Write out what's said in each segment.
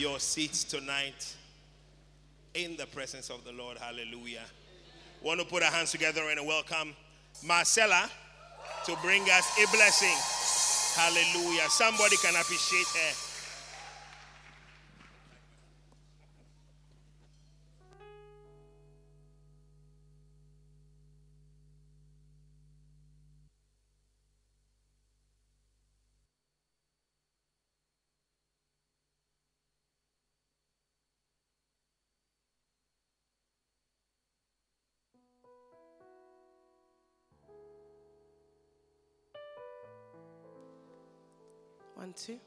your seats tonight in the presence of the Lord. Hallelujah. Want to put our hands together and welcome Marcella to bring us a blessing. Hallelujah. Somebody can appreciate her. Two.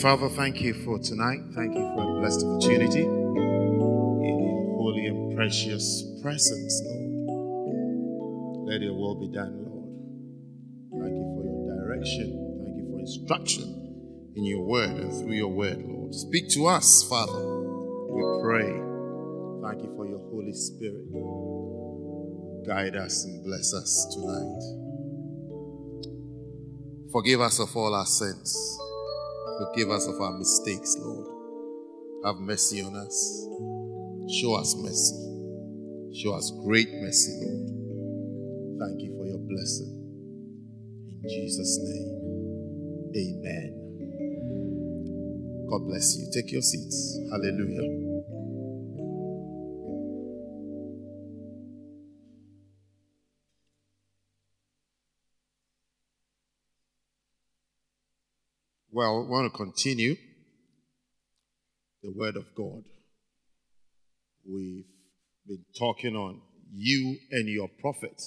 Father, thank you for tonight. Thank you for a blessed opportunity in your holy and precious presence, Lord. Let your will be done, Lord. Thank you for your direction. Thank you for instruction in your word and through your word, Lord. Speak to us, Father. We pray. Thank you for your Holy Spirit. Guide us and bless us tonight. Forgive us of all our sins. Forgive us of our mistakes, Lord. Have mercy on us. Show us mercy. Show us great mercy, Lord. Thank you for your blessing. In Jesus' name, amen. God bless you. Take your seats. Hallelujah. Well, we want to continue the Word of God. We've been talking on you and your prophet.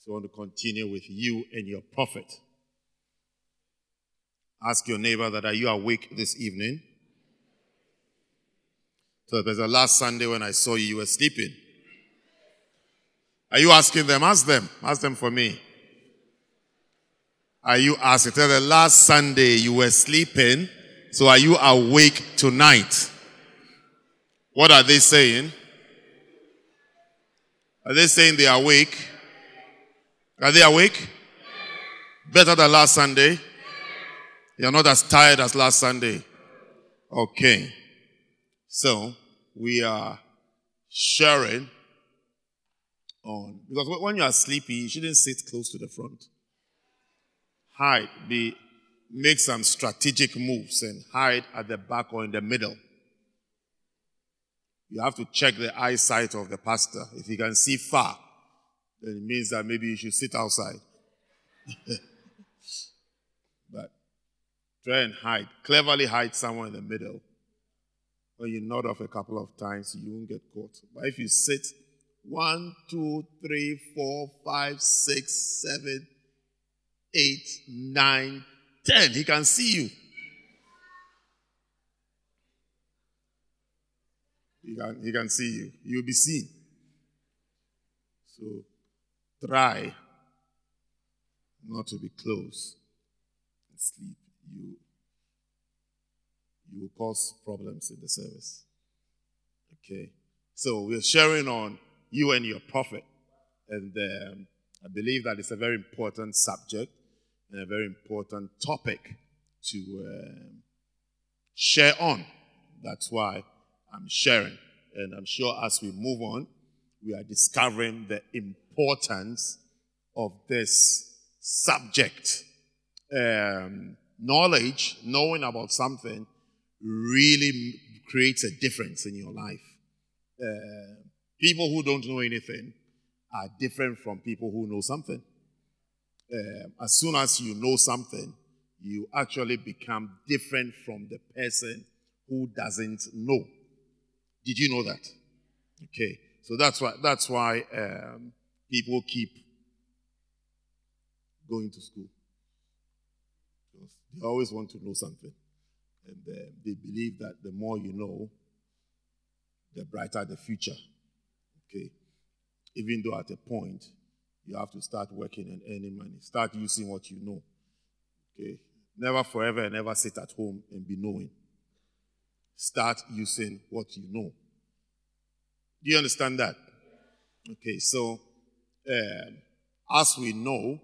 So I want to continue with you and your prophet. Ask your neighbor that are you awake this evening? So there's a last Sunday when I saw you, you were sleeping. Are you asking them? Ask them. Ask them for me. Are you asking? Tell the last Sunday you were sleeping, so are you awake tonight? What are they saying? Are they saying they are awake? Are they awake? Better than last Sunday? You're not as tired as last Sunday. Okay. So, we are sharing on, because when you are sleepy, you shouldn't sit close to the front hide, be, make some strategic moves and hide at the back or in the middle. You have to check the eyesight of the pastor. If he can see far, then it means that maybe you should sit outside. but try and hide. Cleverly hide somewhere in the middle. When you nod off a couple of times, you won't get caught. But if you sit one, two, three, four, five, six, seven, eight, nine, ten. He can see you. He can, he can see you. You'll be seen. So try not to be close and sleep. You, you will cause problems in the service. Okay. So we're sharing on you and your prophet. And um, I believe that it's a very important subject and a very important topic to um, share on. That's why I'm sharing. And I'm sure as we move on, we are discovering the importance of this subject. Um, knowledge, knowing about something, really creates a difference in your life. Uh, people who don't know anything are different from people who know something uh, as soon as you know something, you actually become different from the person who doesn't know. Did you know that? Okay, so that's why that's why um, people keep going to school because they always want to know something, and uh, they believe that the more you know, the brighter the future. Okay, even though at a point you have to start working and earning money. Start using what you know. Okay. Never forever and ever sit at home and be knowing. Start using what you know. Do you understand that? Okay, so um, as we know,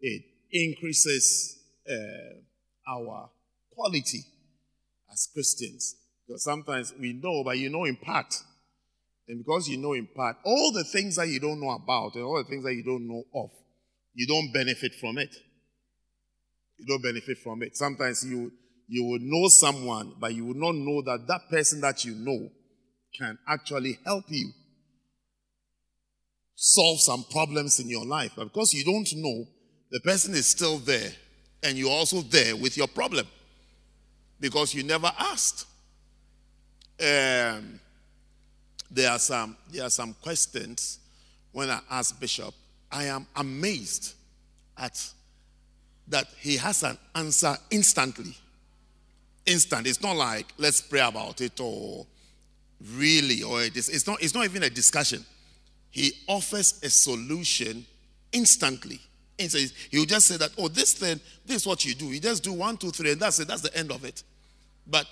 it increases uh, our quality as Christians. Because sometimes we know, but you know in part. And because you know in part, all the things that you don't know about and all the things that you don't know of, you don't benefit from it. You don't benefit from it. Sometimes you you will know someone, but you will not know that that person that you know can actually help you solve some problems in your life. But because you don't know, the person is still there, and you're also there with your problem because you never asked. Um, there are some there are some questions when I ask Bishop. I am amazed at that he has an answer instantly. Instant. It's not like let's pray about it or really or it is, it's not it's not even a discussion. He offers a solution instantly. Instantly. He will just say that, oh, this thing, this is what you do. You just do one, two, three, and that's it. That's the end of it. But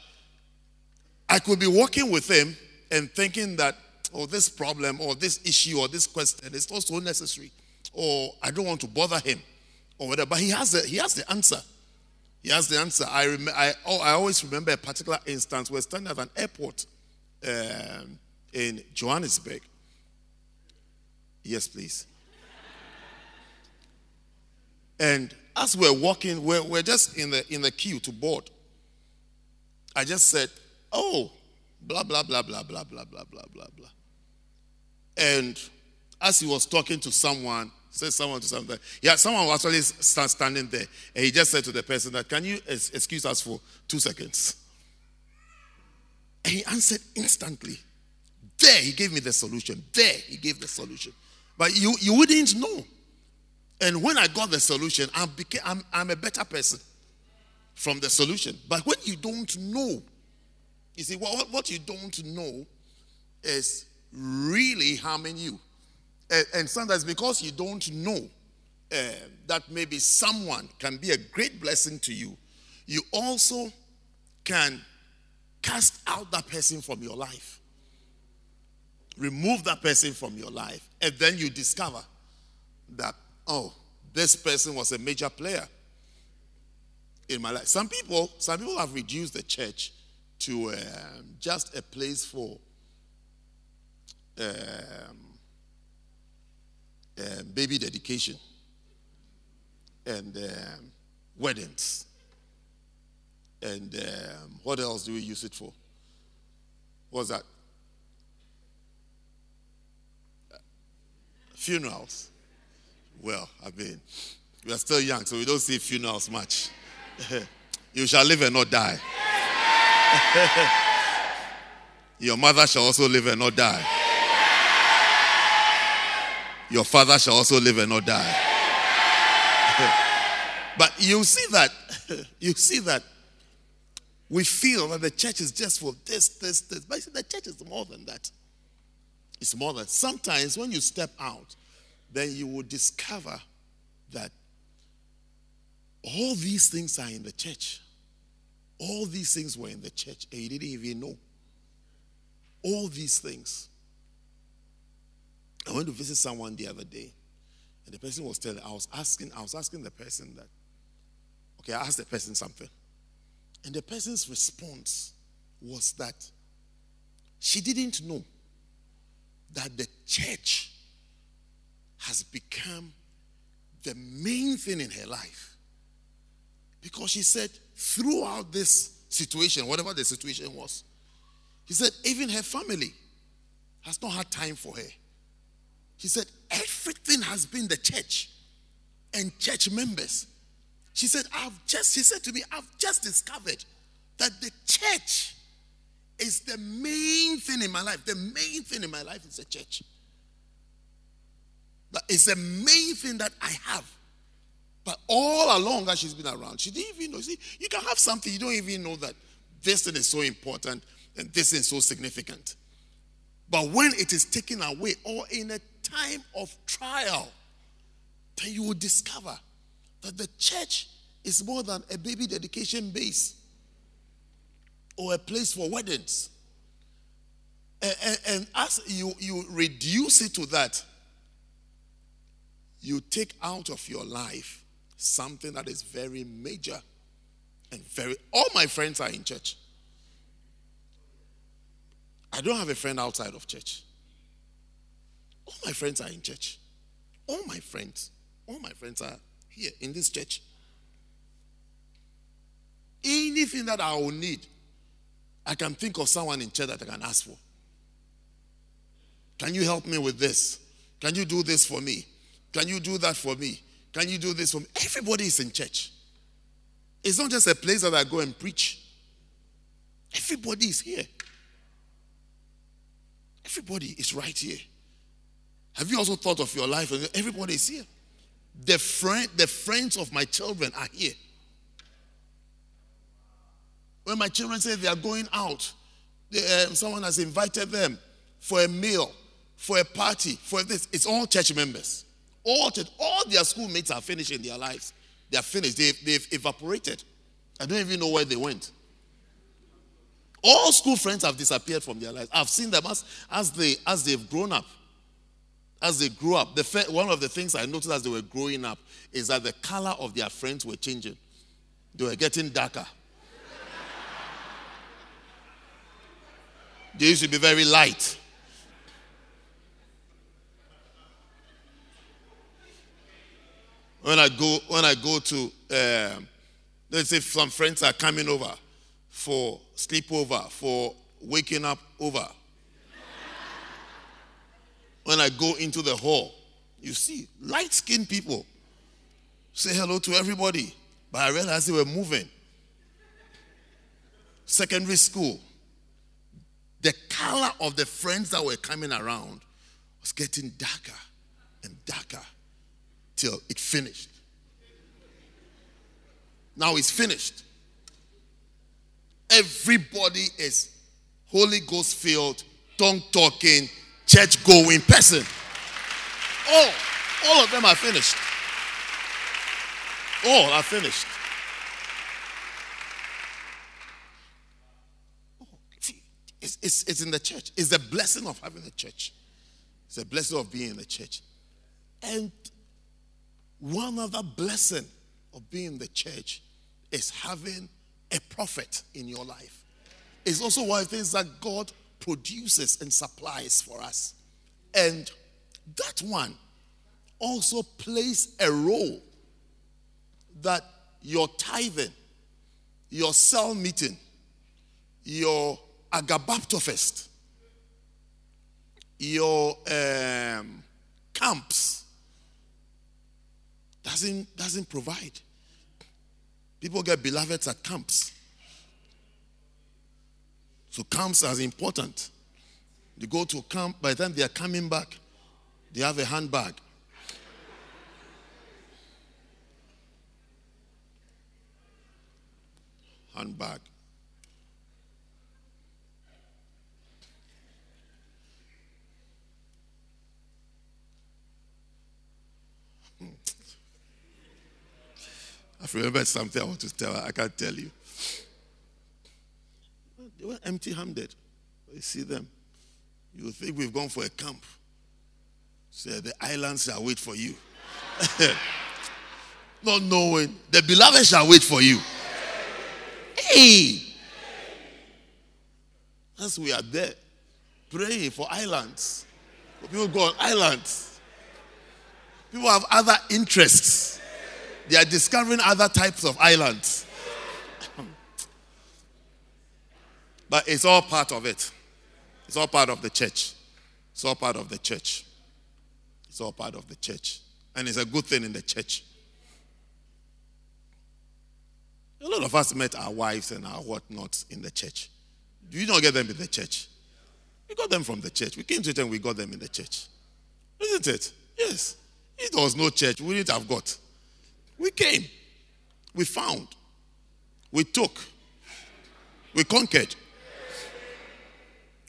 I could be walking with him and thinking that, oh, this problem or this issue or this question is not so necessary, or I don't want to bother him or whatever. But he has the, he has the answer. He has the answer. I, rem- I, oh, I always remember a particular instance. We're standing at an airport um, in Johannesburg. Yes, please. and as we're walking, we're, we're just in the, in the queue to board. I just said, oh, blah, blah, blah, blah, blah, blah, blah, blah, blah, blah. And as he was talking to someone, said someone to something, yeah, someone was actually stand, standing there. And he just said to the person that, can you excuse us for two seconds? And he answered instantly. There, he gave me the solution. There, he gave the solution. But you, you wouldn't know. And when I got the solution, I became, I'm, I'm a better person from the solution. But when you don't know, you see, what, what you don't know is really harming you. And, and sometimes because you don't know uh, that maybe someone can be a great blessing to you, you also can cast out that person from your life. Remove that person from your life. And then you discover that, oh, this person was a major player in my life. Some people, some people have reduced the church to um, just a place for um, um, baby dedication and um, weddings. And um, what else do we use it for? What's that? Funerals. Well, I mean, we are still young, so we don't see funerals much. you shall live and not die. Your mother shall also live and not die. Your father shall also live and not die. but you see that, you see that we feel that the church is just for this, this, this. But the church is more than that. It's more than sometimes when you step out, then you will discover that all these things are in the church. All these things were in the church, and you didn't even know. All these things. I went to visit someone the other day, and the person was telling, I was asking, I was asking the person that, okay, I asked the person something. And the person's response was that she didn't know that the church has become the main thing in her life. Because she said, throughout this situation, whatever the situation was, he said, even her family has not had time for her. He said, everything has been the church and church members. She said, I've just, she said to me, I've just discovered that the church is the main thing in my life. The main thing in my life is the church. That is the main thing that I have. But all along as she's been around, she didn't even know. See, you can have something, you don't even know that this thing is so important and this is so significant. But when it is taken away or in a time of trial, then you will discover that the church is more than a baby dedication base or a place for weddings. And, and, and, as you, you reduce it to that, you take out of your life something that is very major and very. All my friends are in church. I don't have a friend outside of church. All my friends are in church. All my friends, all my friends are here in this church. Anything that I will need, I can think of someone in church that I can ask for. Can you help me with this? Can you do this for me? Can you do that for me? Can you do this for me? Everybody is in church. It's not just a place that I go and preach. Everybody is here. Everybody is right here. Have you also thought of your life? Everybody is here. The friend, the friends of my children are here. When my children say they are going out, they, um, someone has invited them for a meal, for a party, for this. It's all church members. All, church, all their schoolmates are finished in their lives. They are finished. They've, they've evaporated. I don't even know where they went. All school friends have disappeared from their lives. I've seen them as, as, they, as they've grown up. As they grew up. The, one of the things I noticed as they were growing up is that the color of their friends were changing. They were getting darker. They used to be very light. When I go, when I go to, um, let's say some friends are coming over for sleepover, for waking up over. when I go into the hall, you see light skinned people say hello to everybody. But I realized they were moving. Secondary school, the color of the friends that were coming around was getting darker and darker till it finished. Now it's finished. Everybody is Holy Ghost filled, tongue talking, church going person. All, all of them are finished. All are finished. It's, it's, it's in the church. It's the blessing of having a church. It's a blessing of being in the church. And one other blessing of being the church is having a prophet in your life. It's also one of the things that God produces and supplies for us. And that one also plays a role that your tithing, your cell meeting, your Agabaptofest, your um, camps doesn't, doesn't provide. People get beloveds at camps. So camps are important. They go to camp, by the time they are coming back, they have a handbag. Handbag. I've remembered something I want to tell her. I can't tell you. They were empty handed. You see them. You think we've gone for a camp. Say, the islands shall wait for you. Not knowing, the beloved shall wait for you. Hey! As we are there, praying for islands. People go on islands. People have other interests. They are discovering other types of islands. but it's all part of it. It's all part of the church. It's all part of the church. It's all part of the church. And it's a good thing in the church. A lot of us met our wives and our whatnots in the church. You not get them in the church? We got them from the church. We came to it and we got them in the church. Isn't it? Yes. If there was no church, we wouldn't have got. We came, we found, we took, we conquered.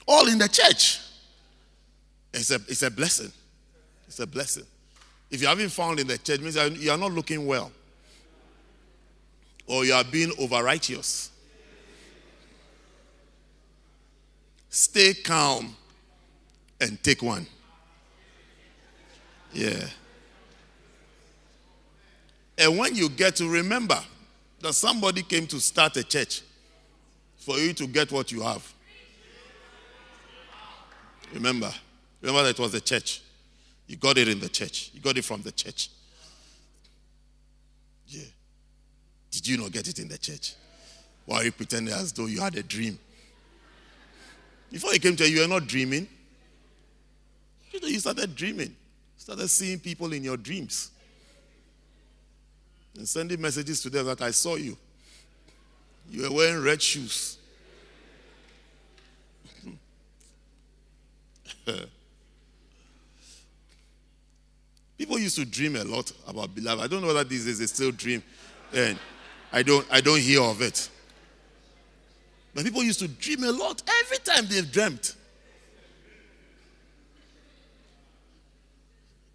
All in the church. It's a, it's a blessing. It's a blessing. If you haven't found in the church, means you are not looking well. Or you are being over righteous. Stay calm and take one. Yeah. And when you get to remember that somebody came to start a church for you to get what you have. Remember, remember that it was the church. You got it in the church. You got it from the church. Yeah. Did you not get it in the church? Why are you pretending as though you had a dream? Before you came to you, you were not dreaming. You started dreaming. Started seeing people in your dreams and sending messages to them that I saw you. You were wearing red shoes. People used to dream a lot about beloved. I don't know whether these days they still dream, and I don't. I don't hear of it. But people used to dream a lot every time they've dreamt.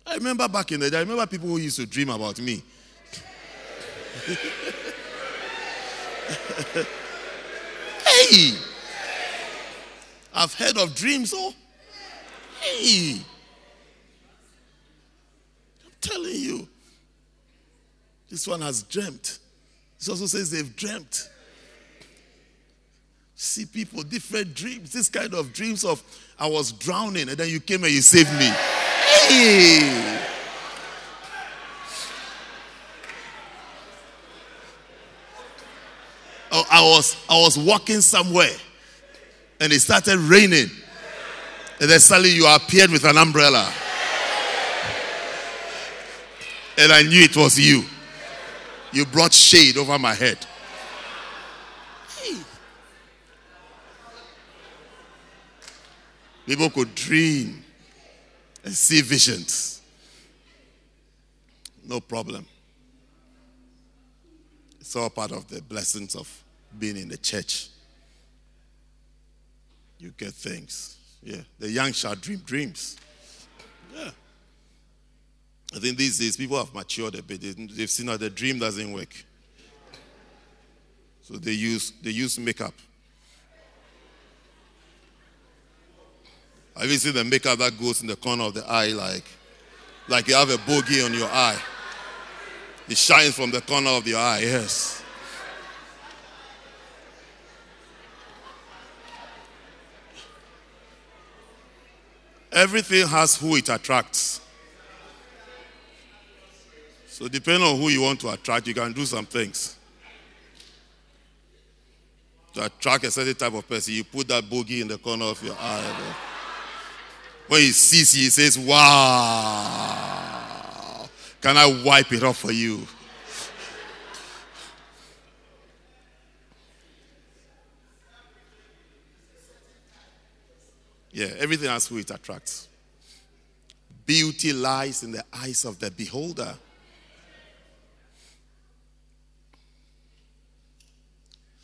I remember back in the day, I remember people who used to dream about me. hey! I've heard of dreams, oh. Hey! I'm telling you. This one has dreamt. This also says they've dreamt. See people, different dreams. This kind of dreams of I was drowning and then you came and you saved me. Hey! Oh, I was I was walking somewhere and it started raining. And then suddenly you appeared with an umbrella. And I knew it was you. You brought shade over my head. People could dream and see visions. No problem. It's all part of the blessings of being in the church. You get things. Yeah. The young shall dream dreams. Yeah. I think these days people have matured a bit. They've seen that the dream doesn't work. So they use they use makeup. Have you seen the makeup that goes in the corner of the eye like like you have a bogey on your eye? It shines from the corner of your eye, yes. Everything has who it attracts. So, depending on who you want to attract, you can do some things. To attract a certain type of person, you put that bogey in the corner of your eye. Eh? When he sees you, he says, Wow, can I wipe it off for you? Yeah, everything has who it attracts. Beauty lies in the eyes of the beholder.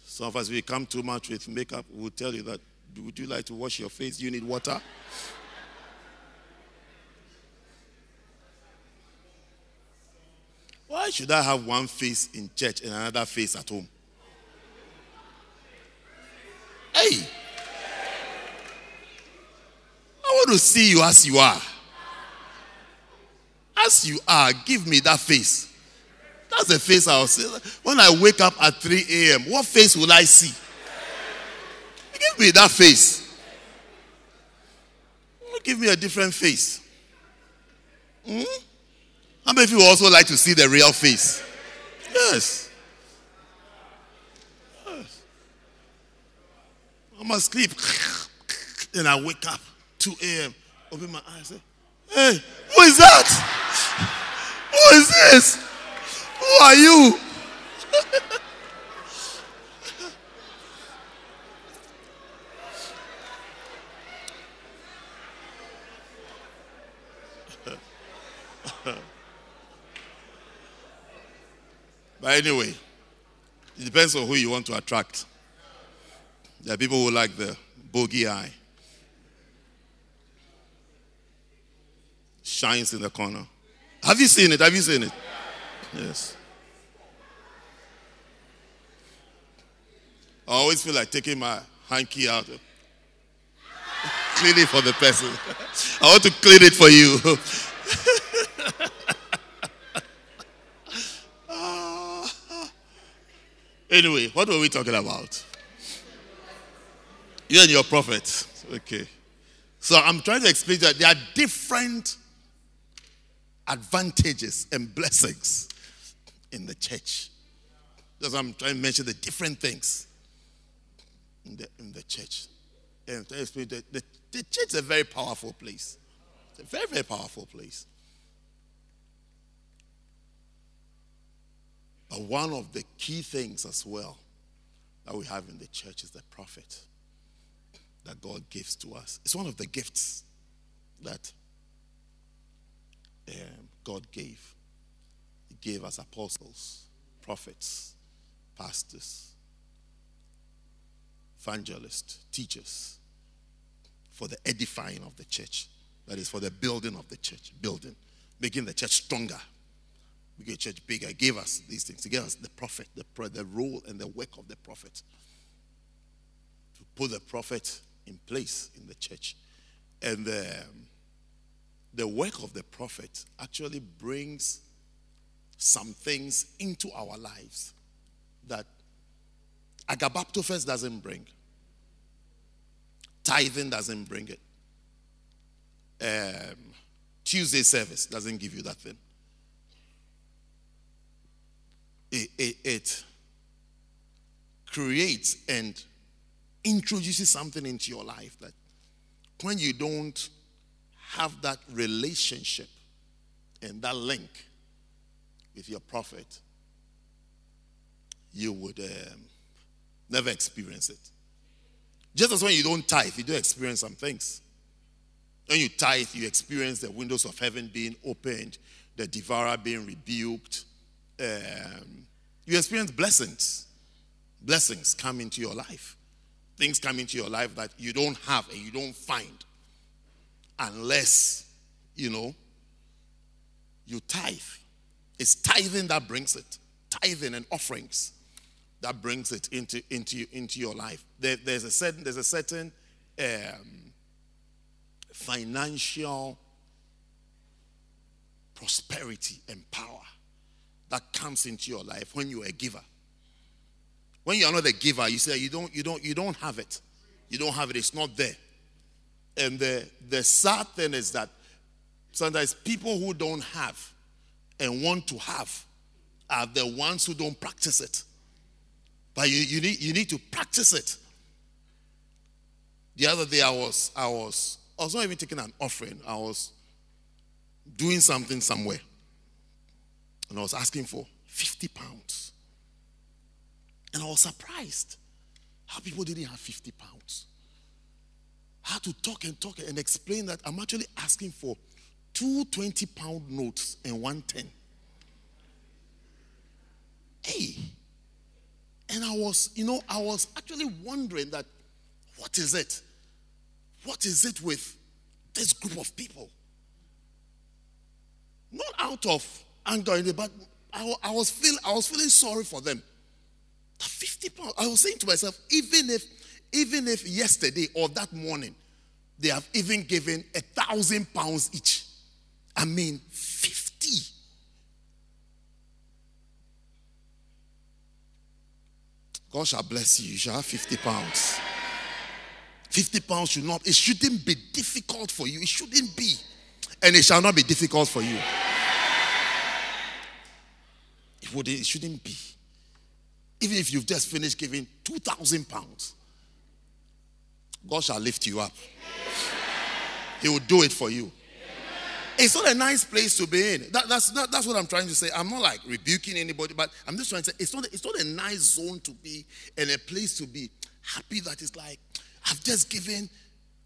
Some of us, we come too much with makeup, we'll tell you that, would you like to wash your face? You need water? Why should I have one face in church and another face at home? Hey! I want to see you as you are. As you are, give me that face. That's the face I'll see. When I wake up at 3 a.m., what face will I see? Give me that face. Give me a different face. Hmm? How many of you also like to see the real face? Yes. yes. I'm asleep. Then I wake up, 2 a.m., open my eyes, say, Hey, who is that? Who is this? Who are you? But anyway, it depends on who you want to attract. There are people who like the bogey eye. Shines in the corner. Have you seen it? Have you seen it? Yes. I always feel like taking my hanky out. clean it for the person. I want to clean it for you. Anyway, what were we talking about? You and your prophet. Okay. So I'm trying to explain that there are different advantages and blessings in the church. Because I'm trying to mention the different things in the, in the church. And that the, the church is a very powerful place. It's a very, very powerful place. But one of the key things as well that we have in the church is the prophet that God gives to us. It's one of the gifts that um, God gave. He gave us apostles, prophets, pastors, evangelists, teachers for the edifying of the church. That is for the building of the church, building, making the church stronger, making the church bigger. He gave us these things. He gave us the prophet, the, the role and the work of the prophet. To put the prophet in place in the church. And the, um, the work of the prophet actually brings some things into our lives that Agabaptofest doesn't bring. Tithing doesn't bring it. Um, Tuesday service doesn't give you that thing. It, it, it creates and introduces something into your life that when you don't have that relationship and that link with your prophet, you would um, never experience it. Just as when you don't tithe, you do experience some things. When you tithe, you experience the windows of heaven being opened, the devourer being rebuked. Um, you experience blessings. Blessings come into your life. Things come into your life that you don't have and you don't find unless, you know, you tithe. It's tithing that brings it. Tithing and offerings that brings it into, into, into your life. There, there's a certain, there's a certain um, financial prosperity and power that comes into your life when you're a giver. When you are not a giver, you say you don't, you don't, you don't have it. You don't have it. It's not there. And the, the sad thing is that sometimes people who don't have and want to have are the ones who don't practice it. But you, you, need, you need to practice it. The other day I was, I was, I was not even taking an offering. I was doing something somewhere. And I was asking for 50 pounds. And I was surprised how people didn't have 50 pounds. Had to talk and talk and explain that I'm actually asking for two 20 pound notes and one 10. Hey, and I was, you know, I was actually wondering that what is it? What is it with this group of people? Not out of anger, but I, I was feeling I was feeling sorry for them. The 50 pounds. I was saying to myself, even if even if yesterday or that morning they have even given a thousand pounds each, I mean 50 God shall bless you. You shall have 50 pounds. 50 pounds should not, it shouldn't be difficult for you. It shouldn't be. And it shall not be difficult for you. It, would, it shouldn't be. Even if you've just finished giving 2,000 pounds, God shall lift you up. He will do it for you. It's not a nice place to be in. That, that's, that, that's what I'm trying to say. I'm not like rebuking anybody, but I'm just trying to say it's not, it's not a nice zone to be and a place to be happy that it's like, I've just given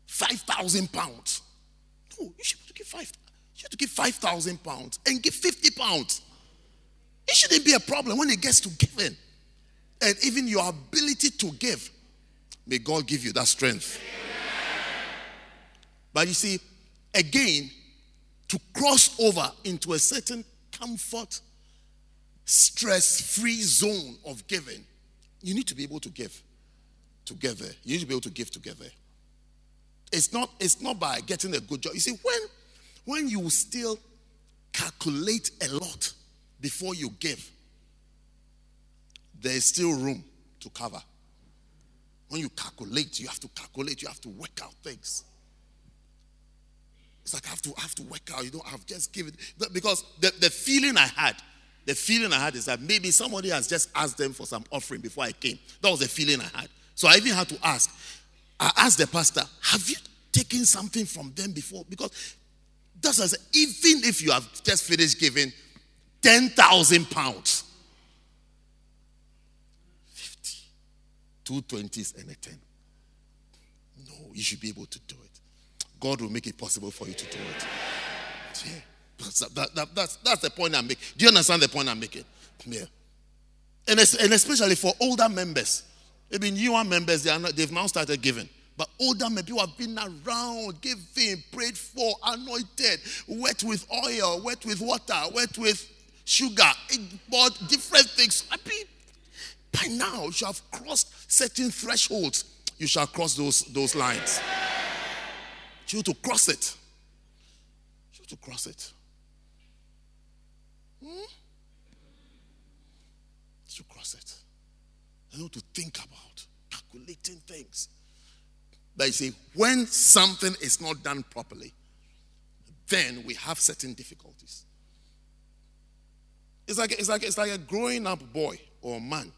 5,000 pounds. No, you should give five. You to give 5,000 pounds and give 50 pounds. It shouldn't be a problem when it gets to giving. And even your ability to give. May God give you that strength. But you see, again, to cross over into a certain comfort, stress free zone of giving, you need to be able to give together. You need to be able to give together. It's not, it's not by getting a good job. You see, when, when you still calculate a lot before you give, there is still room to cover. When you calculate, you have to calculate, you have to work out things. It's like I have to I have to work out. You know, I've just given because the, the feeling I had, the feeling I had is that maybe somebody has just asked them for some offering before I came. That was the feeling I had. So I even had to ask. I asked the pastor, have you taken something from them before? Because that's as even if you have just finished giving 10,000 pounds, two 20s and a 10. No, you should be able to do it. God will make it possible for you to do it. Yeah. That's, that, that, that's, that's the point I'm making. Do you understand the point I'm making? Yeah. And, and especially for older members. Maybe newer members, they are not, they've now started giving. But older men, people have been around, giving, prayed for, anointed, wet with oil, wet with water, wet with sugar, bought different things. I mean, by now, you have crossed certain thresholds. You shall cross those, those lines. You to cross it. You to cross it. Hmm? You cross it. I know to think about calculating things. But you see, when something is not done properly, then we have certain difficulties. It's like, it's like, it's like a growing up boy or man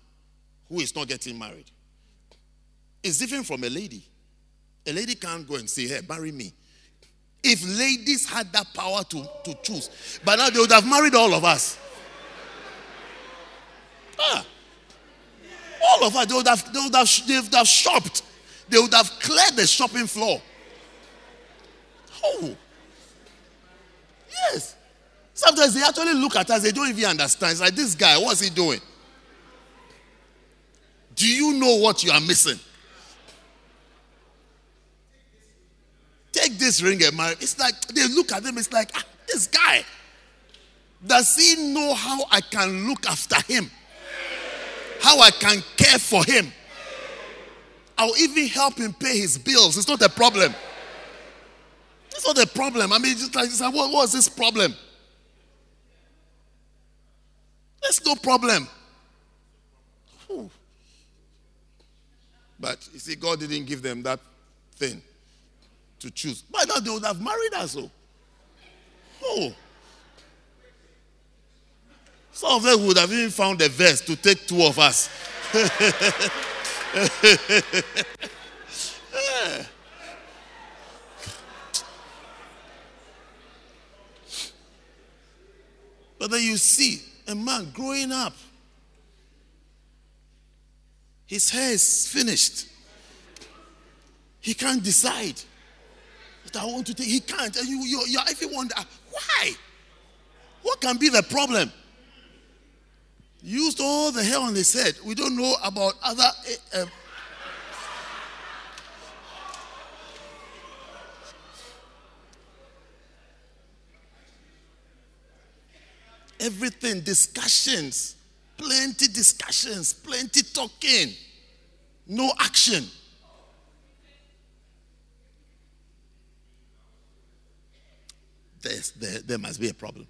who is not getting married. It's different from a lady. A lady can't go and say, Hey, marry me. If ladies had that power to, to choose, but now they would have married all of us. Ah. All of us, they would have, they would have, they would have shopped they would have cleared the shopping floor. Oh. Yes. Sometimes they actually look at us, they don't even understand. It's like, this guy, what's he doing? Do you know what you are missing? Take this ring and marry. It's like they look at them, it's like, ah, this guy. Does he know how I can look after him? How I can care for him? I'll even help him pay his bills. It's not a problem. It's not a problem. I mean, just like, like what was this problem? There's no problem. But you see, God didn't give them that thing to choose. By now, they would have married us. Oh. oh. Some of them would have even found a verse to take two of us. But then you see a man growing up. His hair is finished. He can't decide. But I want to take, he can't. And you, you, you even wonder, why? What can be the problem? used all the hair on his head. We don't know about other. Uh, everything, discussions, plenty discussions, plenty talking, no action. There's, there, there must be a problem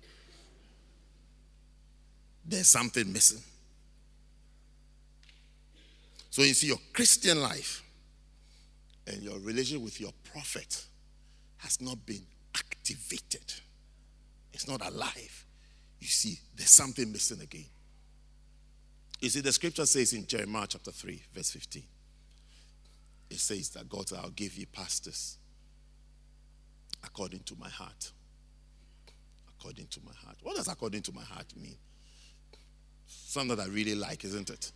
there's something missing. So you see, your Christian life and your relationship with your prophet has not been activated, it's not alive. You see, there's something missing again. You see, the scripture says in Jeremiah chapter 3, verse 15, it says that God, I'll give you pastors according to my heart. According to my heart. What does according to my heart mean? Some that I really like, isn't it?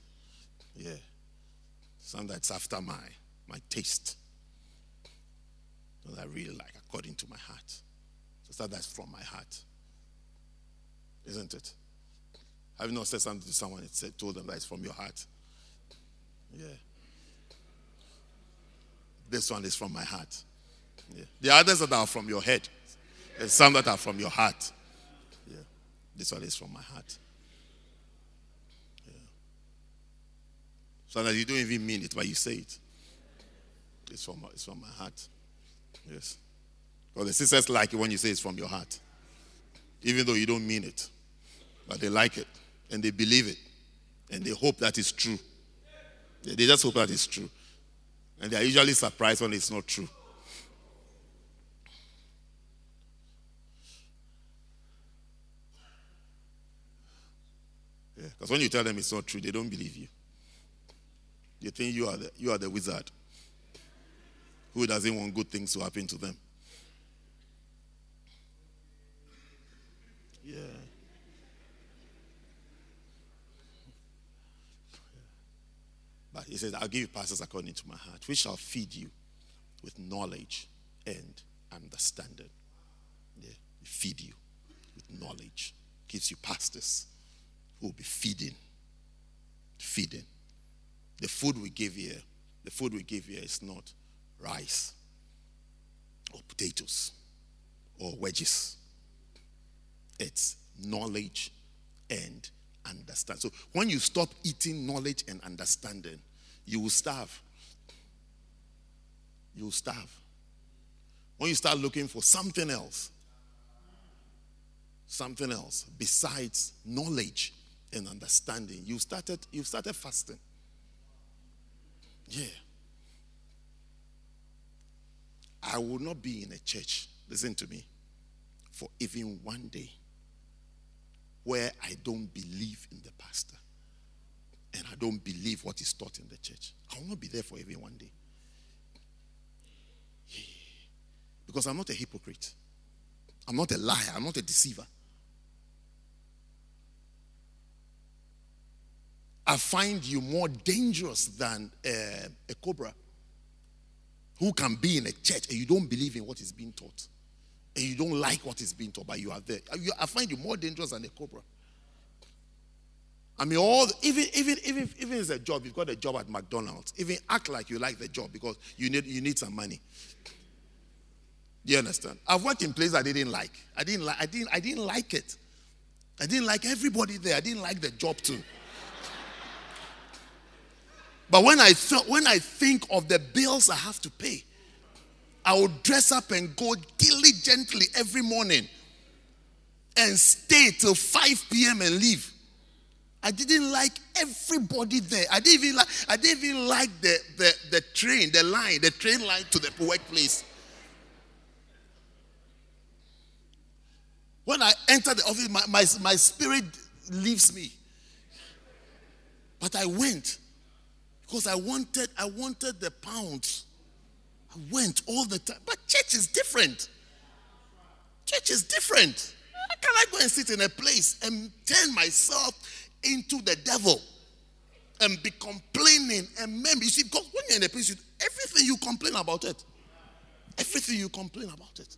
Yeah. Some that's after my my taste. That I really like, according to my heart. So that's from my heart. Isn't it? Have you not said something to someone and said, told them that it's from your heart? Yeah. This one is from my heart. Yeah. The others that are from your head. There's some that are from your heart. Yeah. This one is from my heart. So that you don't even mean it, but you say it. It's from, it's from my heart. Yes. Because the sisters like it when you say it's from your heart. Even though you don't mean it. But they like it. And they believe it. And they hope that it's true. They just hope that it's true. And they are usually surprised when it's not true. Yeah, because when you tell them it's not true, they don't believe you. They think you are the, you are the wizard who doesn't want good things to happen to them. Yeah. But he says, I'll give you pastors according to my heart, which shall feed you with knowledge and understanding. Yeah, feed you with knowledge. Gives you pastors who will be feeding. Feeding. The food we give here, the food we give here is not rice or potatoes or wedges. It's knowledge and understand. So when you stop eating knowledge and understanding, you will starve. You will starve. When you start looking for something else, something else besides knowledge and understanding, you started you started fasting. Yeah. I will not be in a church, listen to me, for even one day where I don't believe in the pastor and I don't believe what is taught in the church. I will not be there for every one day. Because I'm not a hypocrite. I'm not a liar. I'm not a deceiver. I find you more dangerous than a, a cobra who can be in a church and you don't believe in what is being taught and you don't like what is being taught, but you are there. I find you more dangerous than a cobra. I mean, all the, even even even even it's a job. You've got a job at McDonald's. Even act like you like the job because you need you need some money. Do you understand? I've worked in places I didn't like. I didn't like. I didn't. I didn't like it. I didn't like everybody there. I didn't like the job too. But when I th- when I think of the bills I have to pay, I would dress up and go diligently every morning and stay till 5 p.m. and leave. I didn't like everybody there. I didn't even like, I didn't even like the, the, the train, the line, the train line to the workplace. When I enter the office, my, my, my spirit leaves me. But I went because I wanted, I wanted the pounds went all the time. But church is different. Church is different. How can I go and sit in a place and turn myself into the devil and be complaining and maybe you see because when you're in a place, you, everything you complain about it. Everything you complain about it.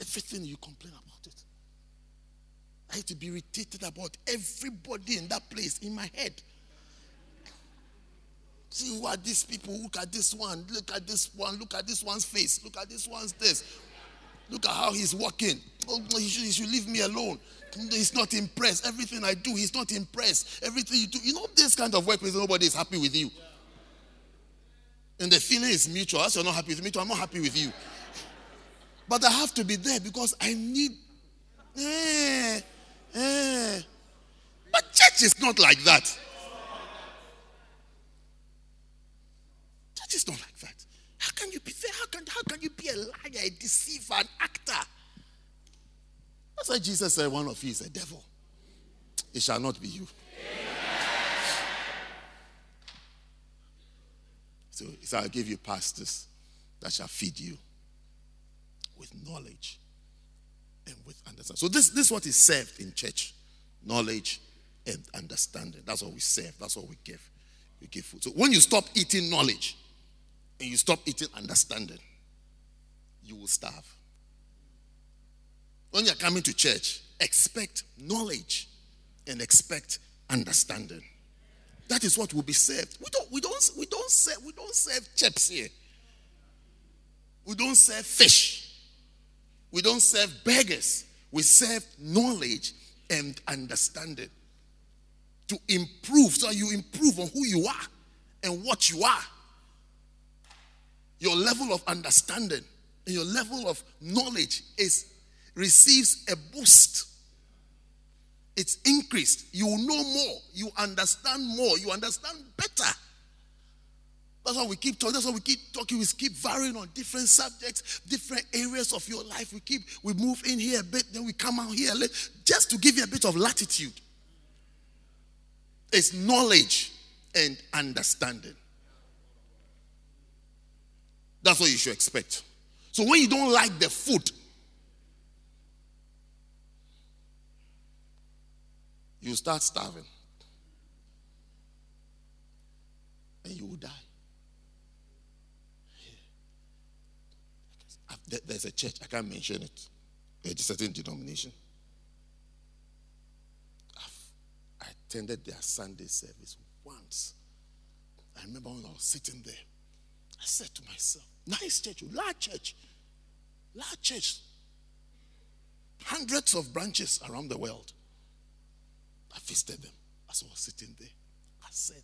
Everything you complain about it. I had to be irritated about everybody in that place in my head. See who are these people? Look at this one. Look at this one. Look at this one's face. Look at this one's this. Look at how he's walking. Oh, he should, he should leave me alone. He's not impressed. Everything I do, he's not impressed. Everything you do, you know, this kind of workplace, nobody is happy with you. And the feeling is mutual. As you're not happy with me, too, I'm not happy with you. But I have to be there because I need. Eh, eh. But church is not like that. Not like that. How can you be there? How can, how can you be a liar, a deceiver, an actor? That's why Jesus said, One of you is a devil. It shall not be you. So he said, I'll give you pastors that shall feed you with knowledge and with understanding. So this, this is what is served in church. Knowledge and understanding. That's what we serve. That's what we give. We give food. So when you stop eating knowledge, and you stop eating understanding, you will starve. When you're coming to church, expect knowledge and expect understanding. That is what will be served. We don't, we don't, we don't serve, we don't serve chips here. We don't serve fish. We don't serve beggars. We serve knowledge and understanding to improve so you improve on who you are and what you are your level of understanding and your level of knowledge is receives a boost. It's increased. You know more. You understand more. You understand better. That's why we keep talking. That's why we keep talking. We keep varying on different subjects, different areas of your life. We keep we move in here a bit, then we come out here a little. just to give you a bit of latitude. It's knowledge and understanding. That's what you should expect. So when you don't like the food, you start starving. And you will die. There's a church, I can't mention it. It's a certain denomination. I attended their Sunday service once. I remember when I was sitting there. I said to myself, nice church, oh, large church, large church, hundreds of branches around the world. I visited them as I was sitting there. I said,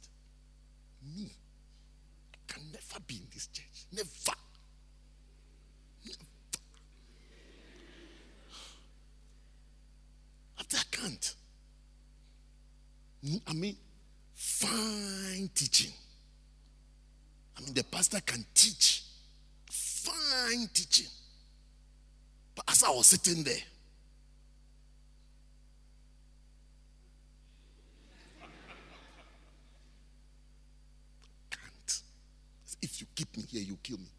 me, can never be in this church. Never. Never. After I can't. I mean, fine teaching. The pastor can teach. Fine teaching. But as I was sitting there, can't. If you keep me here, you kill me.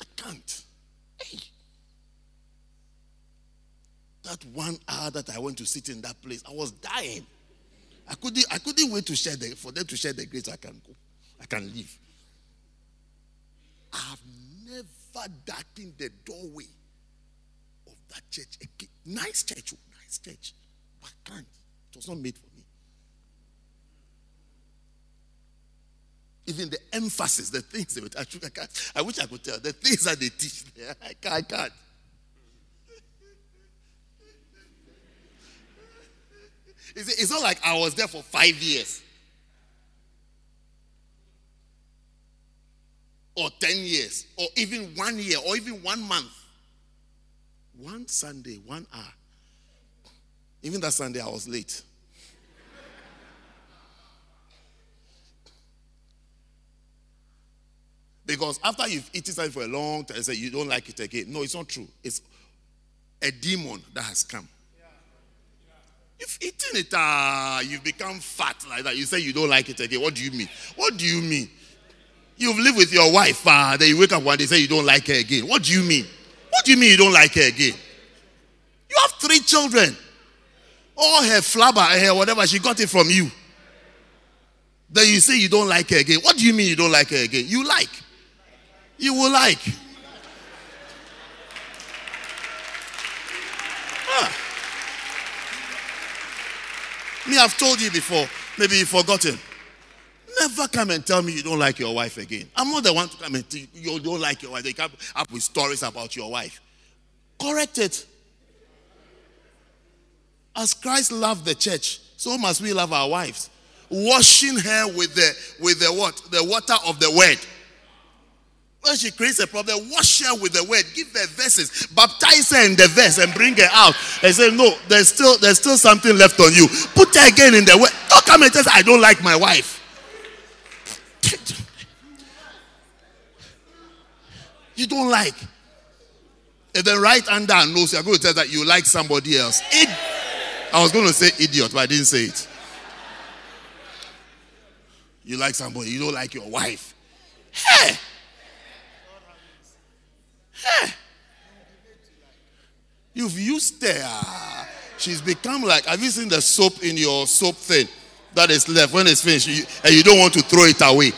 I can't. Hey. That one hour that I went to sit in that place, I was dying. I couldn't, I couldn't wait to share the, for them to share the grace. I can go. I can leave. I've never darkened the doorway of that church. Nice church, oh, nice church. But I can't. It was not made for me. Even the emphasis, the things they would, I, can't, I wish I could tell, the things that they teach I can't. I can't. It's not like I was there for five years or 10 years or even one year or even one month. One Sunday, one hour. Even that Sunday, I was late. Because after you've eaten something for a long time, say you don't like it again. No, it's not true. It's a demon that has come. You've eaten it, uh, you've become fat like that. You say you don't like it again. What do you mean? What do you mean? You've lived with your wife, uh, then you wake up one day and say you don't like her again. What do you mean? What do you mean you don't like her again? You have three children. All her flabber, her whatever, she got it from you. Then you say you don't like her again. What do you mean you don't like her again? You like. You will like. Me, I've told you before. Maybe you've forgotten. Never come and tell me you don't like your wife again. I'm not the one to come and tell you you don't like your wife. They come up with stories about your wife. Correct it. As Christ loved the church, so must we love our wives. Washing her with the with the what? The water of the word. When she creates a problem, wash her with the word, give her verses, baptize her in the verse, and bring her out. And say, No, there's still there's still something left on you. Put her again in the word. Don't come and tell I don't like my wife. You don't like. And then right under her nose, you're going to tell that you like somebody else. It, I was going to say idiot, but I didn't say it. You like somebody, you don't like your wife. Hey! Hey! You've used her. She's become like, have you seen the soap in your soap thing that is left when it's finished you, and you don't want to throw it away?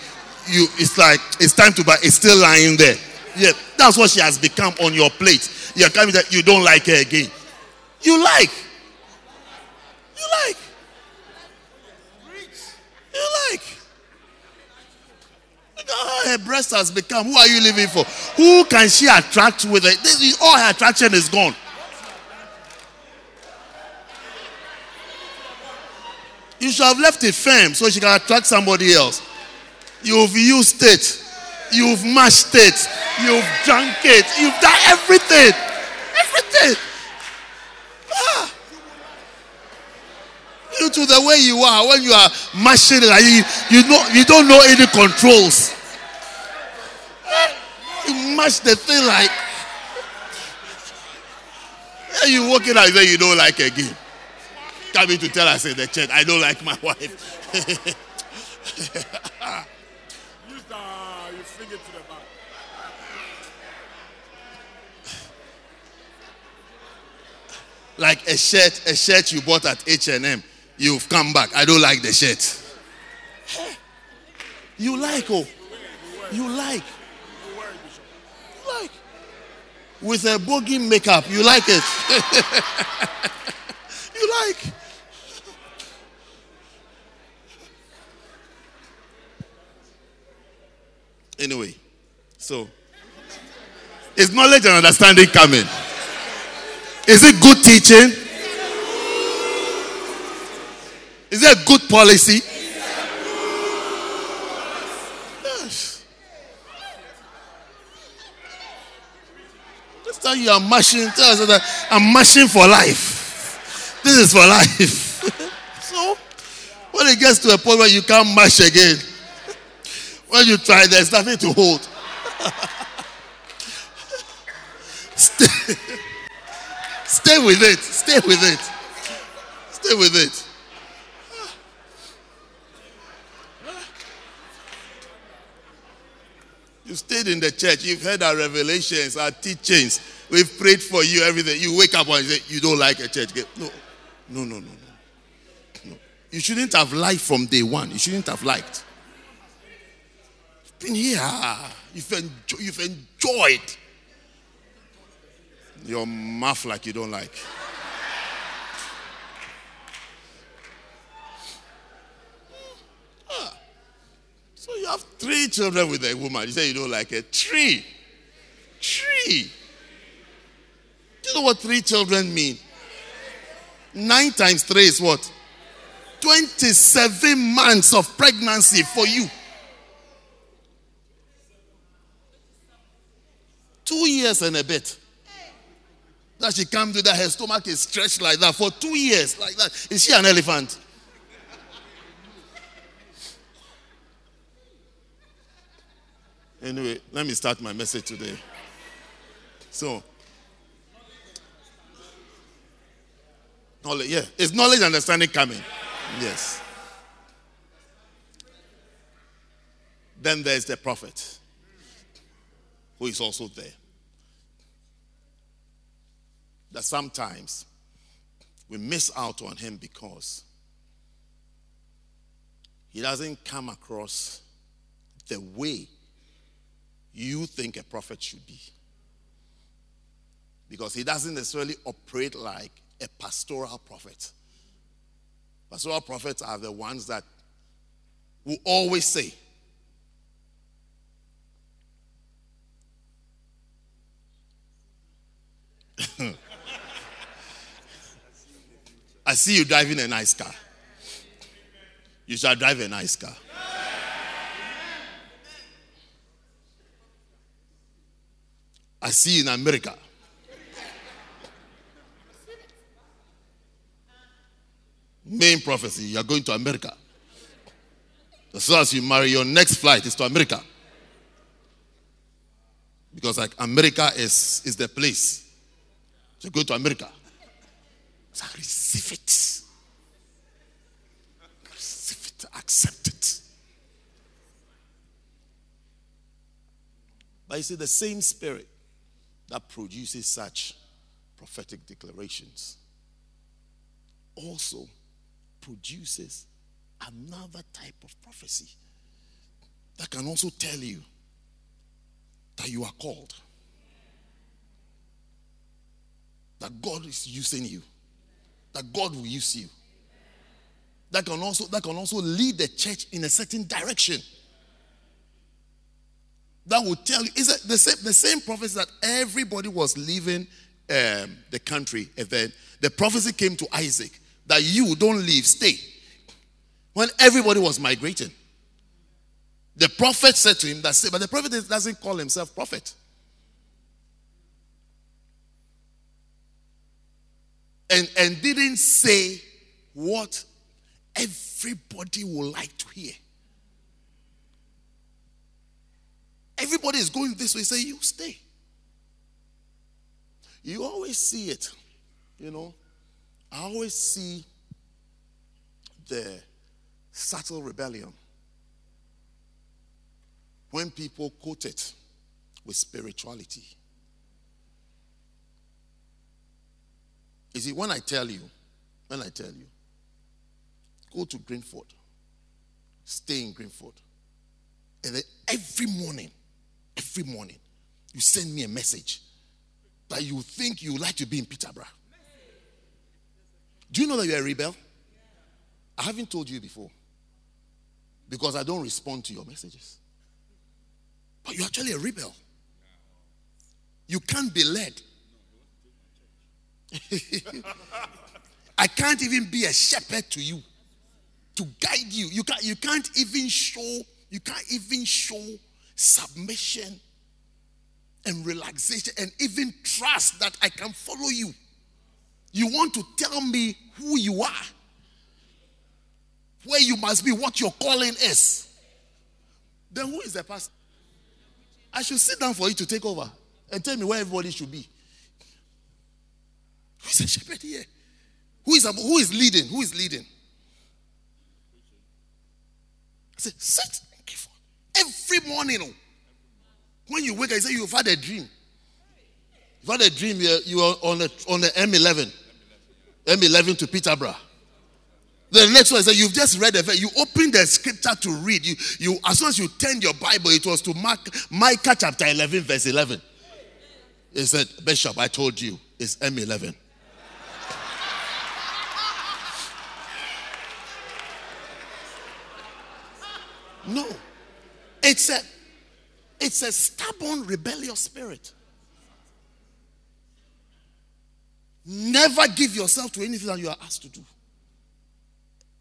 You, it's like, it's time to buy, it's still lying there. Yeah, that's what she has become on your plate. You're coming that you don't like her again. You like. You like. You like. Look her breast has become. Who are you living for? Who can she attract with it? This, all her attraction is gone. You should have left it firm so she can attract somebody else. You've used it. You've mashed it. You've drunk it. You've done everything. Everything. Ah. You to the way you are when you are mashing it, you, you know you don't know any controls. You mash the thing like you walk it out, then you don't like again. Coming to tell us in the church, I don't like my wife. like a shirt, a shirt you bought at H&M. You've come back. I don't like the shirt. You like, oh. You like. Like. with a bogey makeup. You like it? you like? Anyway, so is knowledge and understanding coming? Is it good teaching? Is it a good policy? You are mashing. Tell us that I'm mashing for life. This is for life. so when it gets to a point where you can't mash again, when you try, there's nothing to hold. Stay. Stay with it. Stay with it. Stay with it. You stayed in the church. You've heard our revelations, our teachings. We've prayed for you, everything. You wake up and say, You don't like a church. No, no, no, no, no. You shouldn't have liked from day one. You shouldn't have liked. You've been here. You've, enjoy, you've enjoyed your mouth like you don't like. Ah. So you have three children with a woman. You say you don't like it. Three. Three. You know what three children mean? Nine times three is what? 27 months of pregnancy for you. Two years and a bit. That she can't do that. Her stomach is stretched like that for two years, like that. Is she an elephant? Anyway, let me start my message today. So, knowledge, yeah, is knowledge and understanding coming? Yes. Then there's the prophet, who is also there that sometimes we miss out on him because he doesn't come across the way you think a prophet should be. Because he doesn't necessarily operate like a pastoral prophet. Pastoral prophets are the ones that will always say, I see you driving a nice car. You shall drive a nice car. I see you in America. Main prophecy, you are going to America. As soon as you marry, your next flight is to America. Because like America is, is the place. So go to America. So receive it. Receive it. Accept it. But you see, the same spirit that produces such prophetic declarations also produces another type of prophecy that can also tell you that you are called, that God is using you that God will use you. That can also, that can also lead the church in a certain direction. That will tell you, is it the same, the same prophecy that everybody was leaving um, the country, and then the prophecy came to Isaac that you don't leave, stay. When everybody was migrating, the prophet said to him that, but the prophet doesn't call himself prophet. and, and didn't say what everybody would like to hear. Everybody is going this way. Say, you stay. You always see it. You know, I always see the subtle rebellion when people quote it with spirituality. You see, when I tell you, when I tell you, go to Greenford, stay in Greenford, and then every morning, every morning, you send me a message that you think you like to be in Peterborough. Do you know that you're a rebel? I haven't told you before because I don't respond to your messages. But you're actually a rebel. You can't be led. I can't even be a shepherd to you to guide you. You can't, you can't even show, you can't even show submission and relaxation and even trust that I can follow you. You want to tell me who you are, where you must be, what your calling is. Then who is the pastor? I should sit down for you to take over and tell me where everybody should be. Who is the shepherd here? Who is, who is leading? Who is leading? I said, sit every morning. Oh. When you wake, up, I say you've had a dream. You've had a dream. You are on the on the M11, M11 to Peterborough. The next one is that you've just read the you opened the scripture to read. You you as soon as you turned your Bible, it was to Mark Micah chapter 11, verse 11. He said, Bishop, I told you it's M11. No. It's a it's a stubborn, rebellious spirit. Never give yourself to anything that you are asked to do.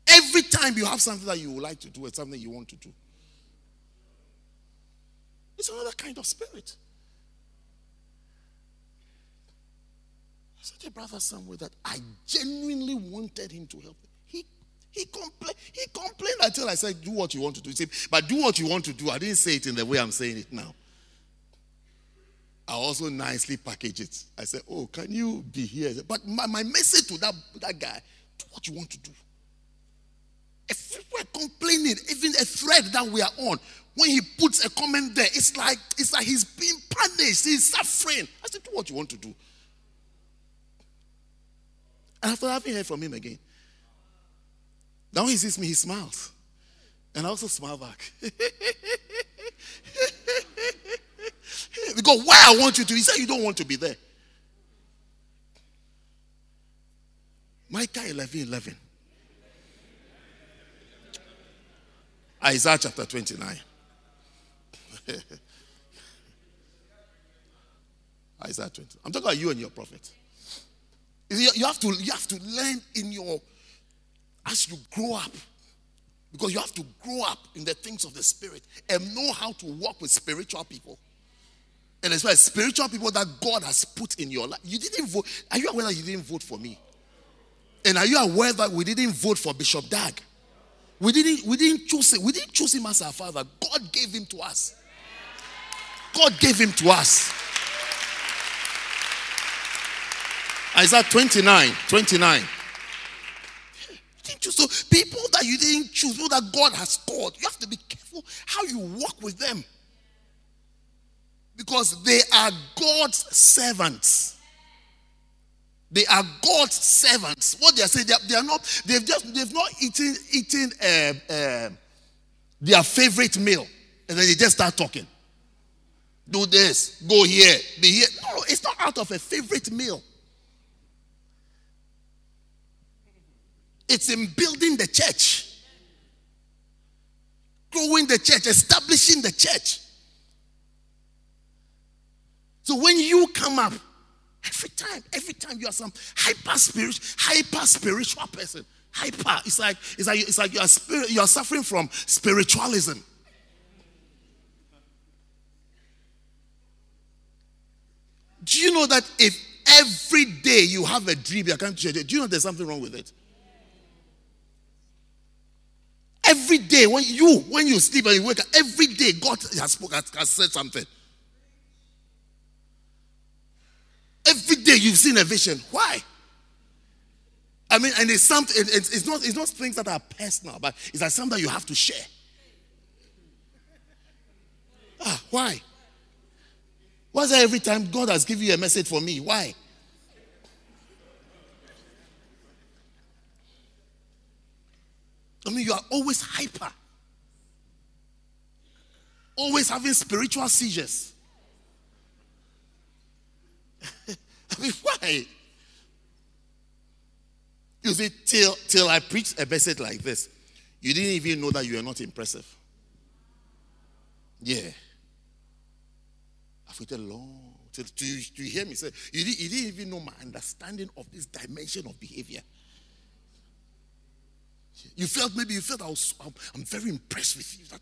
Every time you have something that you would like to do, it's something you want to do. It's another kind of spirit. Said to brother somewhere that I genuinely wanted him to help. He he complained. He complained until I said, "Do what you want to do." He said, "But do what you want to do." I didn't say it in the way I'm saying it now. I also nicely package it. I said, "Oh, can you be here?" But my, my message to that that guy: Do what you want to do. If we're complaining, even a thread that we are on, when he puts a comment there, it's like it's like he's being punished, he's suffering. I said, "Do what you want to do." And after having heard from him again, now he sees me, he smiles. And I also smile back. because why I want you to, he said you don't want to be there. Micah 11 11. Isaiah chapter 29. Isaiah 20. I'm talking about you and your prophet. You have to, you have to learn in your as you grow up, because you have to grow up in the things of the spirit and know how to work with spiritual people. And as well as spiritual people that God has put in your life. You didn't vote. Are you aware that you didn't vote for me? And are you aware that we didn't vote for Bishop Dag? We didn't, we didn't choose him. We didn't choose him as our father. God gave him to us. God gave him to us. Isaiah 29, 29 didn't choose. So people that you didn't choose, people that God has called, you have to be careful how you walk with them. Because they are God's servants. They are God's servants. What they are saying, they are, they are not, they've just they've not eaten eaten uh, uh, their favorite meal. And then they just start talking. Do this, go here, be here. No, it's not out of a favorite meal. It's in building the church, growing the church, establishing the church. So when you come up, every time, every time you are some hyper spiritual, hyper spiritual person, hyper. It's like it's like it's like you are spirit, you are suffering from spiritualism. Do you know that if every day you have a dream, you can't change it? Do you know there's something wrong with it? Every day, when you when you sleep and you wake up, every day God has spoken, has said something. Every day you've seen a vision. Why? I mean, and it's something. It's, not. It's not things that are personal, but it's like something that you have to share. Ah, why? Why is that every time God has given you a message for me? Why? I mean, you are always hyper, always having spiritual seizures. I mean, why? You see, till till I preached a message like this, you didn't even know that you are not impressive. Yeah. I've waited long. To, to, to hear me say, you, did, you didn't even know my understanding of this dimension of behavior. You felt maybe you felt I was I'm, I'm very impressed with you. That,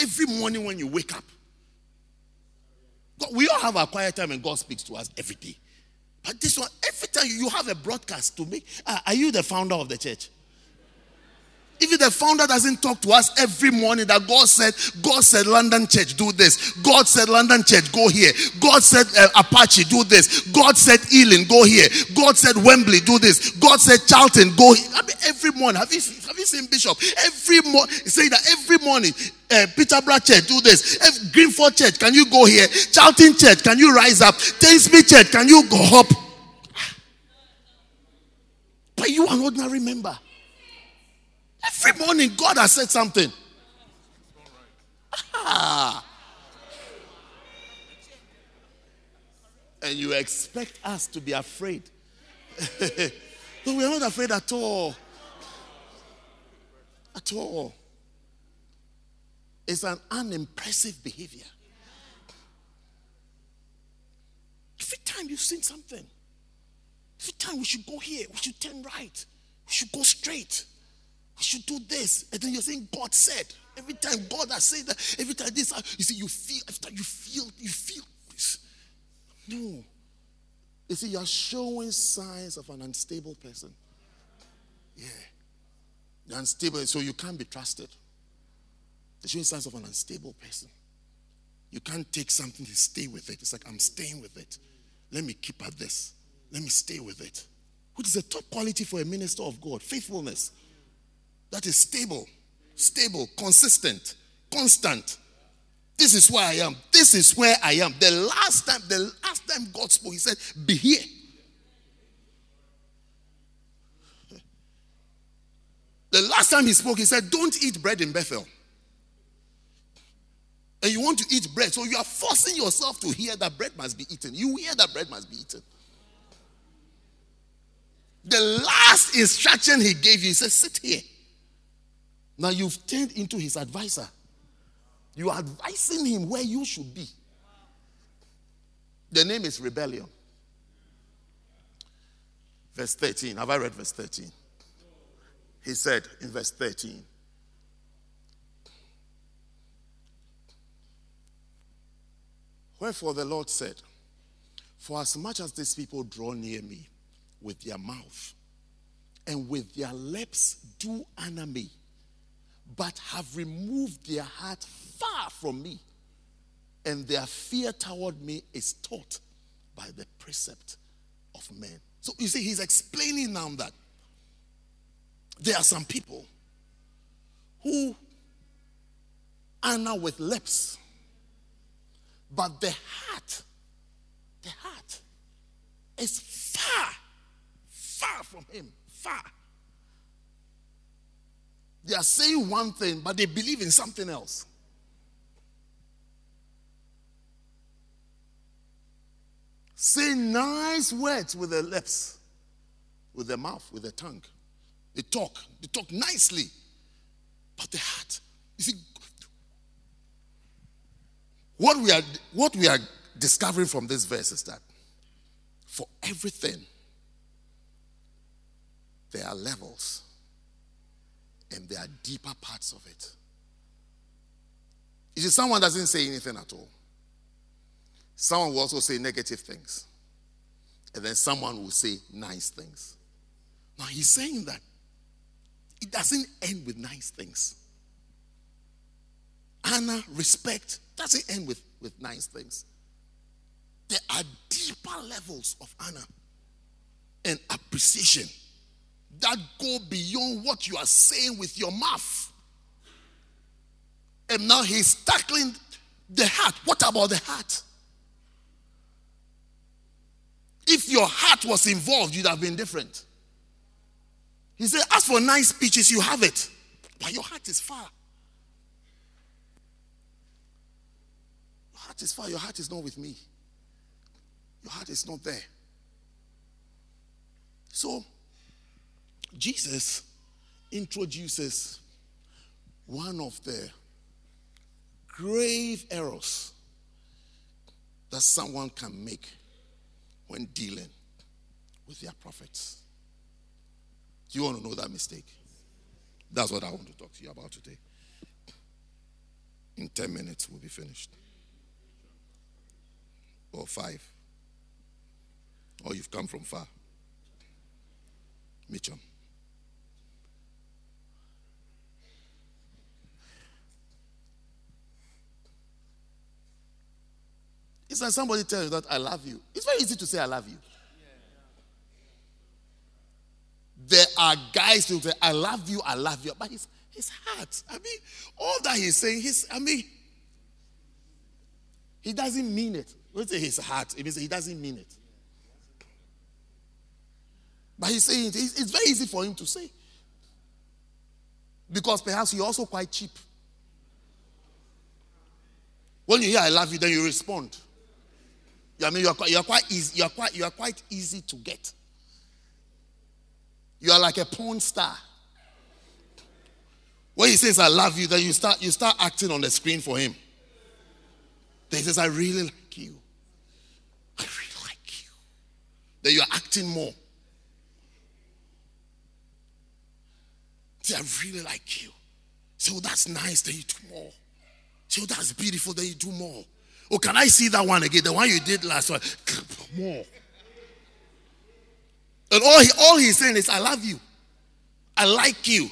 every morning when you wake up, we all have our quiet time and God speaks to us every day. But this one, every time you have a broadcast to make, uh, are you the founder of the church? Even the founder doesn't talk to us every morning that God said, God said, London Church, do this. God said, London Church, go here. God said, uh, Apache, do this. God said, Ealing, go here. God said, Wembley, do this. God said, Charlton, go here. I mean, every morning. Have you, have you seen Bishop? Every morning, say that every morning, uh, Peterborough Church, do this. If Greenford Church, can you go here? Charlton Church, can you rise up? Thamesmead Church, can you go up? But you are an ordinary member. Every morning, God has said something. Ah. And you expect us to be afraid. no, we are not afraid at all. At all. It's an unimpressive behavior. Every time you've seen something, every time we should go here, we should turn right, we should go straight. We should do this. And then you're saying, God said. Every time God has said that, every time this, you see, you feel, after you feel, you feel this. No. You see, you're showing signs of an unstable person. Yeah. You're unstable, so you can't be trusted. They're showing signs of an unstable person. You can't take something to stay with it. It's like, I'm staying with it. Let me keep at this. Let me stay with it. Which is a top quality for a minister of God faithfulness that is stable, stable, consistent, constant. This is where I am. This is where I am. The last time, the last time God spoke, He said, Be here. The last time He spoke, He said, Don't eat bread in Bethel. And you want to eat bread, so you are forcing yourself to hear that bread must be eaten. You hear that bread must be eaten. The last instruction He gave you, He said, Sit here. Now you've turned into his advisor. You are advising him where you should be. The name is rebellion. Verse 13. Have I read verse 13? He said in verse 13, Wherefore the Lord said, For as much as these people draw near me with their mouth and with their lips do honor me, but have removed their heart far from me, and their fear toward me is taught by the precept of men. So you see, he's explaining now that there are some people who are honor with lips, but the heart, the heart is far, far from him, far. They are saying one thing, but they believe in something else. Say nice words with their lips, with their mouth, with their tongue. They talk, they talk nicely, but the heart. You see, what we are what we are discovering from this verse is that for everything there are levels and there are deeper parts of it. You see, someone doesn't say anything at all. Someone will also say negative things. And then someone will say nice things. Now he's saying that it doesn't end with nice things. Honor, respect doesn't end with, with nice things. There are deeper levels of honor and appreciation that go beyond what you are saying with your mouth. And now he's tackling the heart. What about the heart? If your heart was involved, you'd have been different. He said, As for nice speeches, you have it, but your heart is far. Your heart is far. Your heart is not with me. Your heart is not there. So, Jesus introduces one of the grave errors that someone can make when dealing with their prophets. Do you want to know that mistake? That's what I want to talk to you about today. In 10 minutes, we'll be finished. Or five. Or you've come from far. Mitcham. It's somebody tells you that I love you. It's very easy to say I love you. There are guys who say, I love you, I love you. But his, his heart, I mean, all that he's saying, he's, I mean, he doesn't mean it. When say his heart, it means he doesn't mean it. But he's saying it, it's very easy for him to say. Because perhaps you're also quite cheap. When you hear I love you, then you respond. I mean, you're quite, you're quite easy. You're quite, you're quite easy to get. You are like a porn star. When he says I love you, then you start you start acting on the screen for him. Then he says, I really like you. I really like you. Then you are acting more. Say, I really like you. So that's nice, then you do more. So that's beautiful, then you do more. Oh, can I see that one again? The one you did last one. More. And all, he, all he's saying is, I love you. I like you.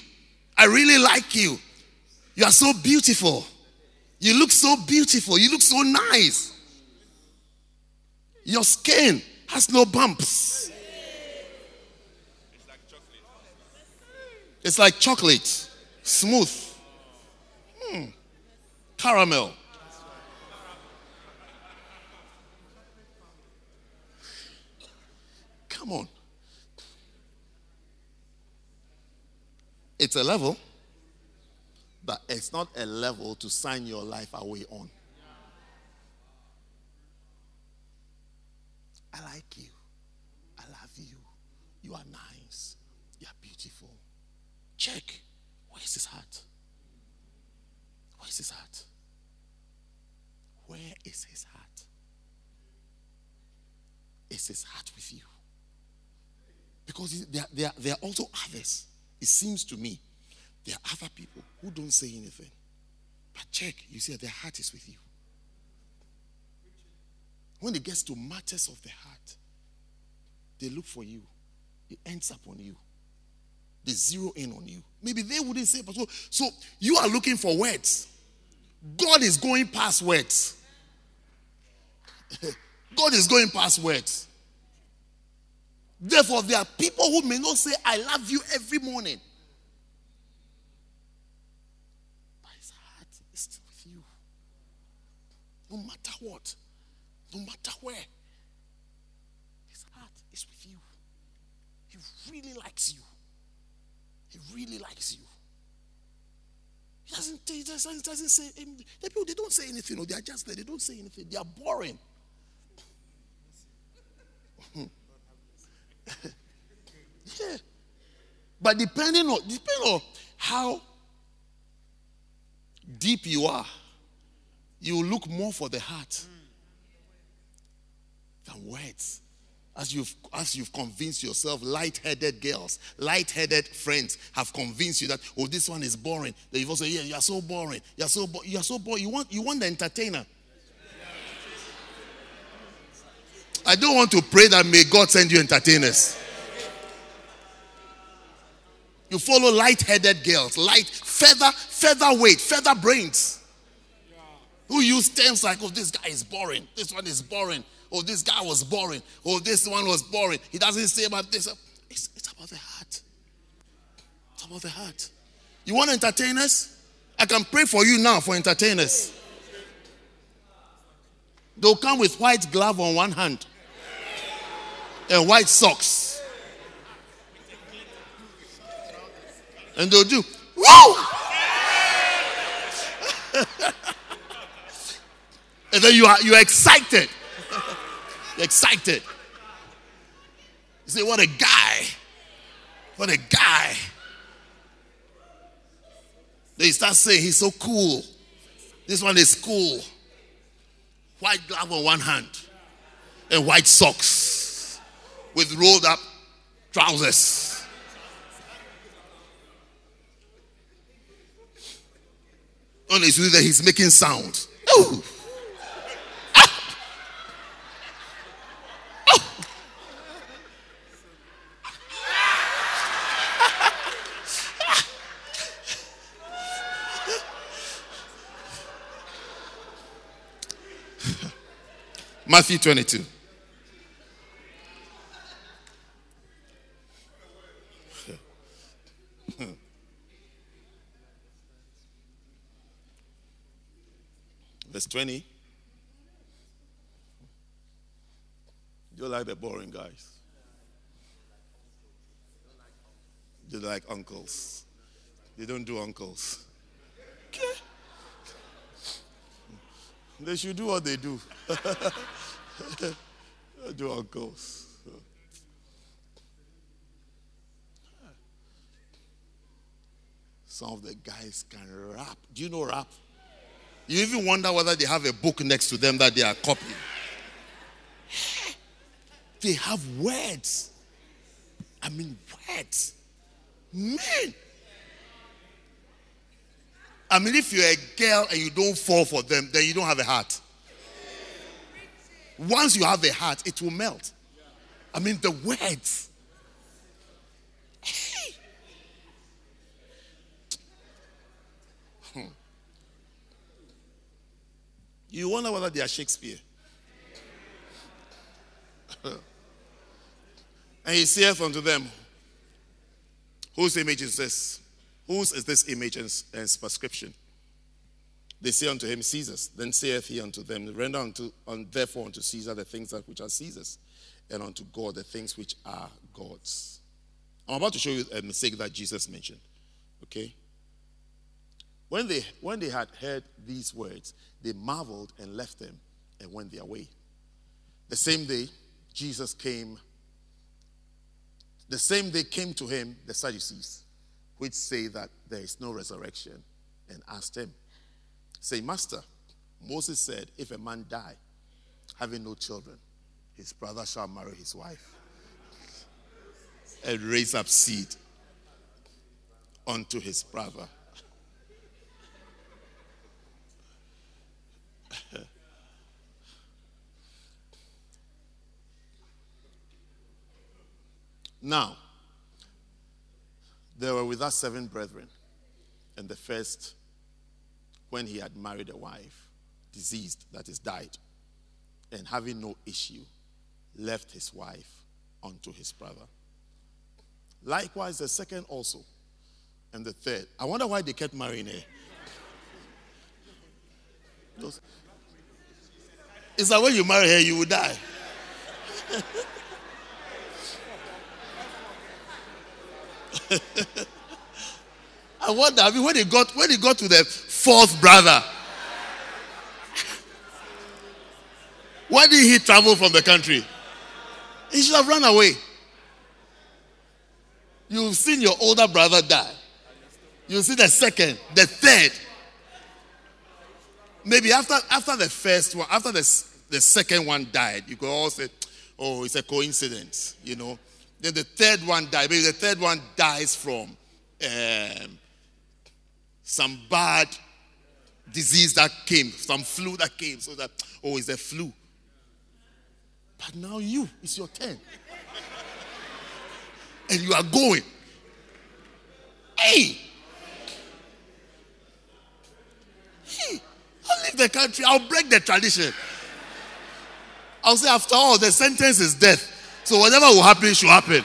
I really like you. You are so beautiful. You look so beautiful. You look so nice. Your skin has no bumps. It's like chocolate. It's like chocolate. Smooth. Hmm. Caramel. Come on. It's a level, but it's not a level to sign your life away on. I like you. I love you. You are nice. You are beautiful. Check. Where is his heart? Where is his heart? Where is his heart? Is his heart with you? Because there, there, there are also others. It seems to me there are other people who don't say anything. But check, you see, their heart is with you. When it gets to matters of the heart, they look for you. It ends up on you. They zero in on you. Maybe they wouldn't say, but so, so you are looking for words. God is going past words. God is going past words. Therefore, there are people who may not say, I love you every morning. But his heart is still with you. No matter what, no matter where, his heart is with you. He really likes you. He really likes you. He doesn't, he doesn't, doesn't say, the people, they don't say anything. Or they are just there. They don't say anything. They are boring. yeah. But depending on depending on how deep you are, you look more for the heart than words. As you've as you've convinced yourself, light-headed girls, light-headed friends have convinced you that oh, this one is boring. Then you've also yeah, you are so boring. You are so bo- you are so boring. You want you want the entertainer. I don't want to pray that may God send you entertainers. You follow light-headed girls, light feather, feather weight, feather brains. Who use terms like, oh, this guy is boring. This one is boring. Oh, this guy was boring. Oh, this one was boring. He doesn't say about this. It's, it's about the heart. It's about the heart. You want entertainers? I can pray for you now for entertainers. They'll come with white glove on one hand and white socks. And they'll do, woo! and then you are you're excited. you're excited. You say, what a guy. What a guy. They start saying he's so cool. This one is cool. White glove on one hand and white socks with rolled up trousers. On his that he's making sound. Ooh. Ah. Matthew 22. Verse 20. You like the boring guys. You like uncles. You don't do uncles. Okay. They should do what they do. do uncles. Some of the guys can rap. Do you know rap? You even wonder whether they have a book next to them that they are copying. They have words. I mean, words. Men. I mean, if you're a girl and you don't fall for them, then you don't have a heart. Once you have a heart, it will melt. I mean, the words. Hmm. You wonder whether they are Shakespeare. and he saith unto them, Whose image is this? Whose is this image and, and prescription? They say unto him, Caesar's. Then saith he unto them, Render unto, un, therefore unto Caesar the things that which are Caesar's, and unto God the things which are God's. I'm about to show you a mistake that Jesus mentioned. Okay? When they, when they had heard these words, they marveled and left them and went their way. The same day, Jesus came. The same day came to him the Sadducees which say that there is no resurrection, and asked him, Say, Master, Moses said, if a man die, having no children, his brother shall marry his wife and raise up seed unto his brother. now, there were with us seven brethren. And the first, when he had married a wife, diseased, that is, died, and having no issue, left his wife unto his brother. Likewise, the second also, and the third. I wonder why they kept marrying her. Those, it's that when you marry her, you will die. I wonder, I mean, when he got when he got to the fourth brother, why did he travel from the country? He should have run away. You've seen your older brother die. You see the second, the third. Maybe after after the first one, after the, the second one died, you could all say, oh, it's a coincidence, you know. Then the third one died. Maybe the third one dies from um, some bad disease that came, some flu that came. So that, oh, it's a flu. But now you, it's your turn. and you are going. Hey! Hey! I'll leave the country. I'll break the tradition. I'll say, after all, the sentence is death. So whatever will happen should happen.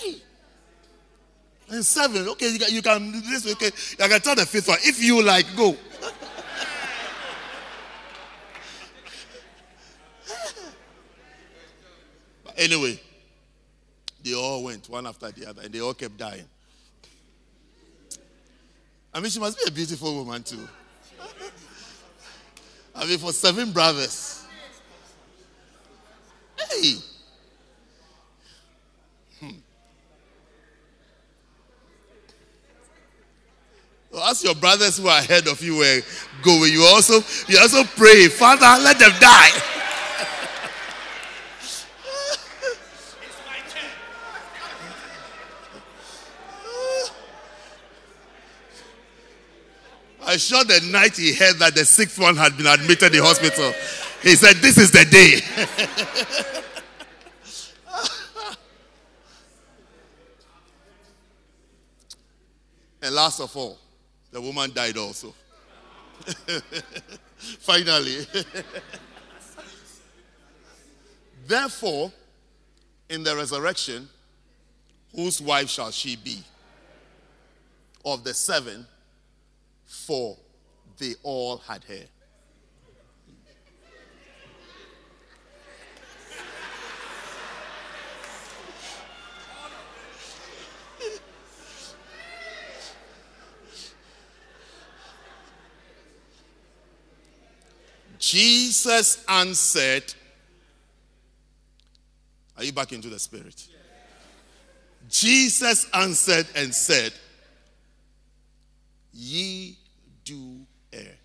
and seven, okay, you can, you can this, okay, I can tell the fifth one. If you like, go. But anyway, they all went one after the other, and they all kept dying. I mean, she must be a beautiful woman too. I mean, for seven brothers. Hey. Hmm. As your brothers who are ahead of you were going, you also you also pray, Father, let them die. I sure the night he heard that the sixth one had been admitted in the hospital, he said, This is the day. and last of all, the woman died also. Finally. Therefore, in the resurrection, whose wife shall she be? Of the seven, for they all had hair. Jesus answered, Are you back into the spirit? Jesus answered and said, Ye do err.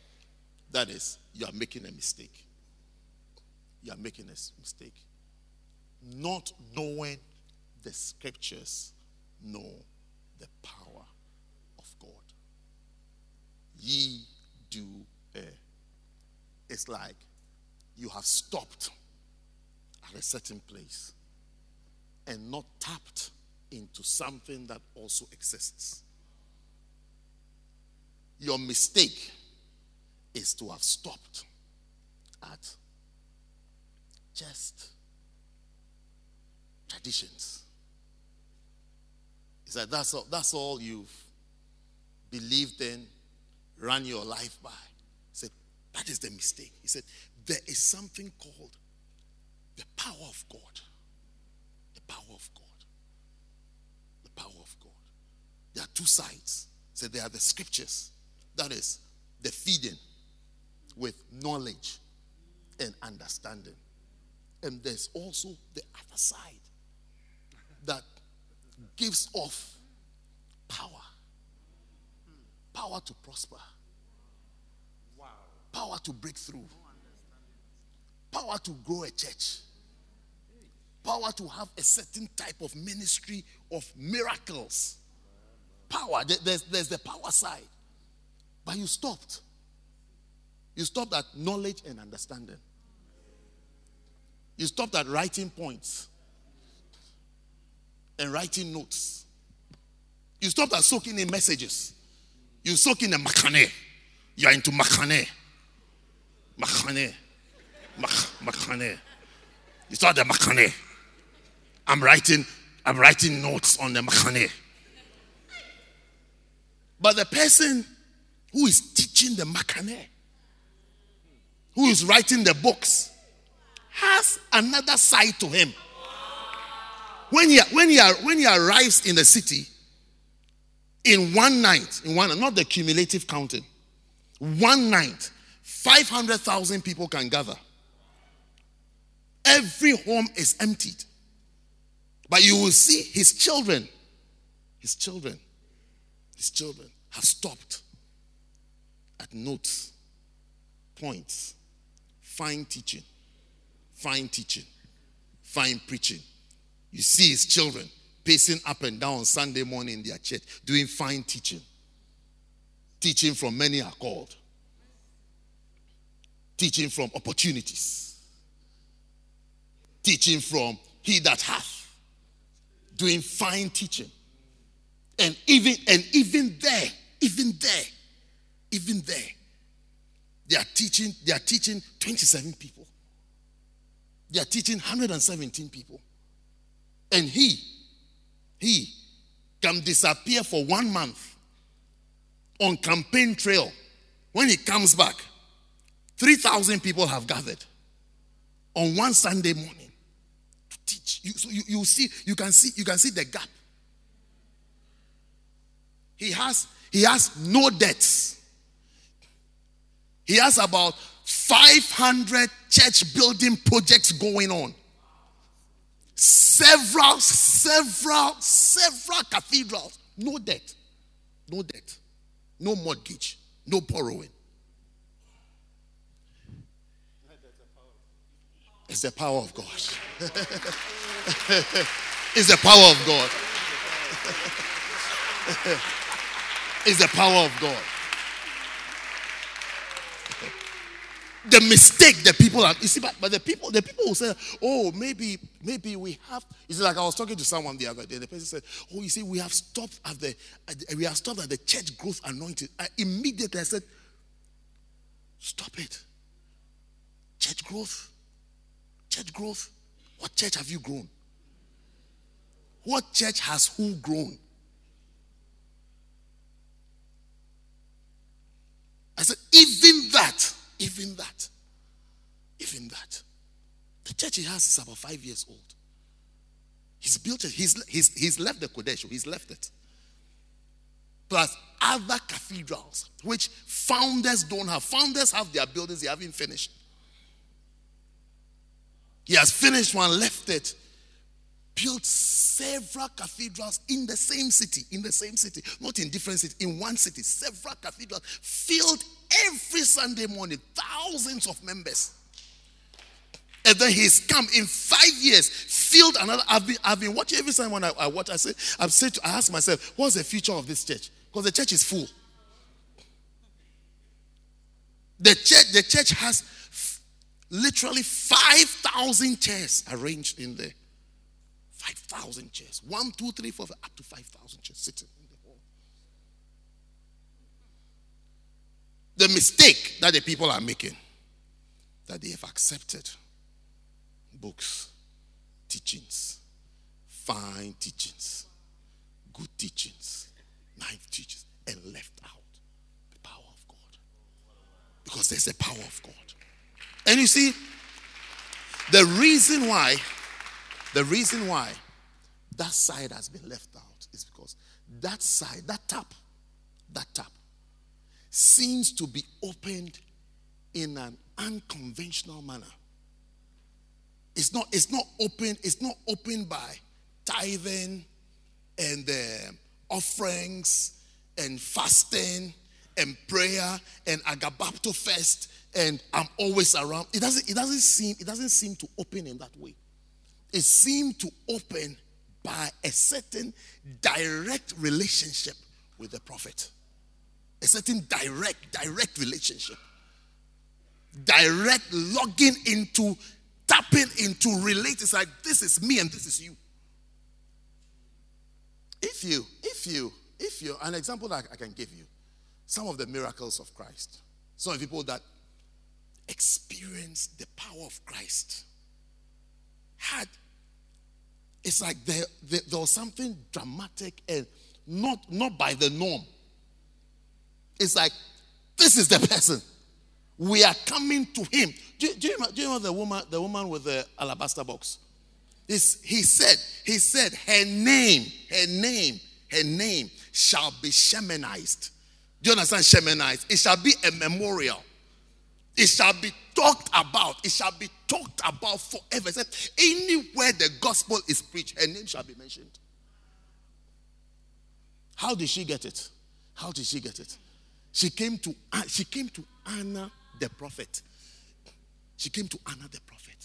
That is, you are making a mistake. You are making a mistake. Not knowing the scriptures, nor the power of God. Ye do err. It's like you have stopped at a certain place and not tapped into something that also exists. Your mistake is to have stopped at just traditions. It's like that's all, that's all you've believed in, run your life by. He said, that is the mistake. He said, there is something called the power of God. The power of God. The power of God. There are two sides. He said, there are the scriptures that is the feeding with knowledge and understanding. And there's also the other side that gives off power. Power to prosper. Power to break through. Power to grow a church. Power to have a certain type of ministry of miracles. Power. There's, there's the power side. But you stopped. You stopped at knowledge and understanding. You stopped at writing points and writing notes. You stopped at soaking in messages. You soak in the makane. You are into makane. Makane. Makane. You start the makane. I'm writing, I'm writing notes on the makane. But the person who is teaching the makane, who is writing the books, has another side to him. When he, when he, when he arrives in the city, in one night, in one, not the cumulative counting, one night, 500,000 people can gather. Every home is emptied. But you will see his children, his children, his children have stopped at notes, points, fine teaching, fine teaching, fine preaching. You see his children pacing up and down Sunday morning in their church, doing fine teaching. Teaching from many are called. Teaching from opportunities. Teaching from he that hath. Doing fine teaching. And even and even there, even there, even there, they are teaching, they are teaching 27 people. They are teaching 117 people. And he, he can disappear for one month on campaign trail. When he comes back, 3,000 people have gathered on one Sunday morning to teach. You, so you, you see, you can see, you can see the gap. He has, he has no debts. He has about 500 church building projects going on. Several, several, several cathedrals. No debt. No debt. No mortgage. No borrowing. It's the power of God. it's the power of God. it's the power of God. The mistake the people are you see but, but the people the people will say oh maybe maybe we have it's like i was talking to someone the other day the person said oh you see we have stopped at the, at we have stopped at the church growth anointed I, immediately i said stop it. Church growth? Church growth? What church have you grown? What church has who grown? I said even that even that, even that, the church he has is about five years old. He's built it, he's, he's, he's left the Kodesho, he's left it. Plus other cathedrals, which founders don't have. Founders have their buildings, they haven't finished. He has finished one, left it, built several cathedrals in the same city, in the same city, not in different cities, in one city, several cathedrals filled every Sunday morning, thousands of members. And then he's come in five years, filled another. I've been, I've been watching every time when I, I watch, I say, I'm said, to, I ask myself, what's the future of this church? Because the church is full. The church, the church has f- literally 5,000 chairs arranged in there. 5,000 chairs. One, two, three, four, up to 5,000 chairs sitting. In the hall. The mistake that the people are making that they have accepted books, teachings, fine teachings, good teachings, nice teachings, and left out the power of God. Because there's a power of God. And you see, the reason why, the reason why that side has been left out is because that side, that tap, that tap seems to be opened in an unconventional manner. It's not, it's not open, it's not opened by tithing and uh, offerings and fasting and prayer and agabapto fest and I'm always around. It doesn't, it doesn't seem, it doesn't seem to open in that way. It seemed to open by a certain direct relationship with the prophet a certain direct, direct relationship. Direct logging into, tapping into, relate. It's like this is me and this is you. If you, if you, if you, an example that I can give you, some of the miracles of Christ, some people that experienced the power of Christ had, it's like there, there, there was something dramatic and not, not by the norm it's like, this is the person. We are coming to him. Do, do, you, do you know the woman, the woman with the alabaster box? It's, he said, he said, her name, her name, her name shall be Sheminized. Do you understand Sheminized? It shall be a memorial. It shall be talked about. It shall be talked about forever. Said, anywhere the gospel is preached, her name shall be mentioned. How did she get it? How did she get it? She came to she came to honor the prophet. She came to honor the prophet.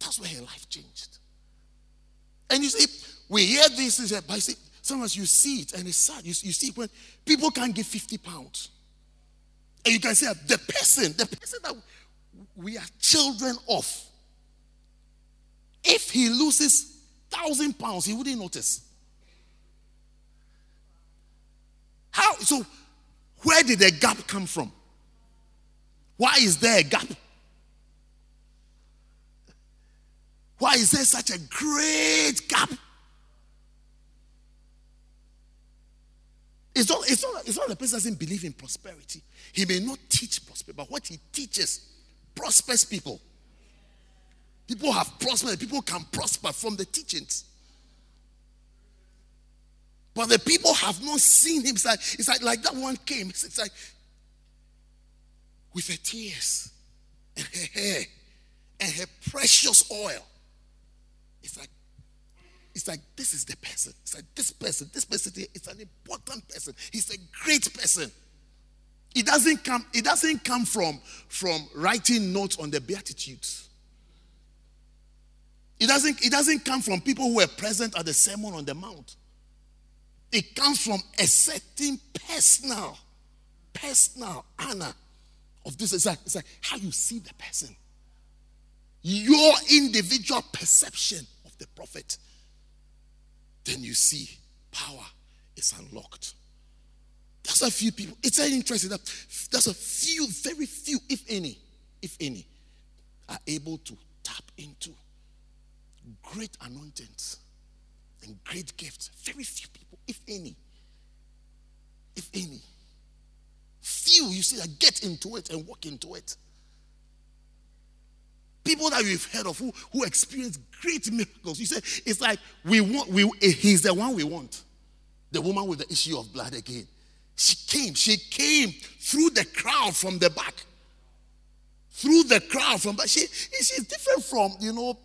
That's where her life changed. And you see, we hear this, but see, sometimes you see it and it's sad. You, you see when people can't give 50 pounds. And you can say the person, the person that we are children of, if he loses thousand pounds, he wouldn't notice. How so where did the gap come from? Why is there a gap? Why is there such a great gap? It's not, it's, not, it's not the person doesn't believe in prosperity. He may not teach prosperity, but what he teaches prospers people. People have prospered, people can prosper from the teachings. But the people have not seen him. It's like, it's like, like that one came. It's, it's like with her tears and her hair and her precious oil. It's like, it's like this is the person. It's like this person, this person is an important person. He's a great person. It doesn't come, it doesn't come from, from writing notes on the Beatitudes. It doesn't, it doesn't come from people who were present at the Sermon on the Mount. It comes from a certain personal, personal honor of this. It's like, it's like how you see the person. Your individual perception of the prophet. Then you see power is unlocked. That's a few people. It's very interesting that that's a few, very few, if any, if any, are able to tap into great anointings and great gifts. Very few people, if any. If any. Few, you see, that get into it and walk into it. People that you've heard of who, who experience great miracles. You say, it's like we want, we, eh, he's the one we want. The woman with the issue of blood again. She came. She came through the crowd from the back. Through the crowd from back. She, she's different from, you know,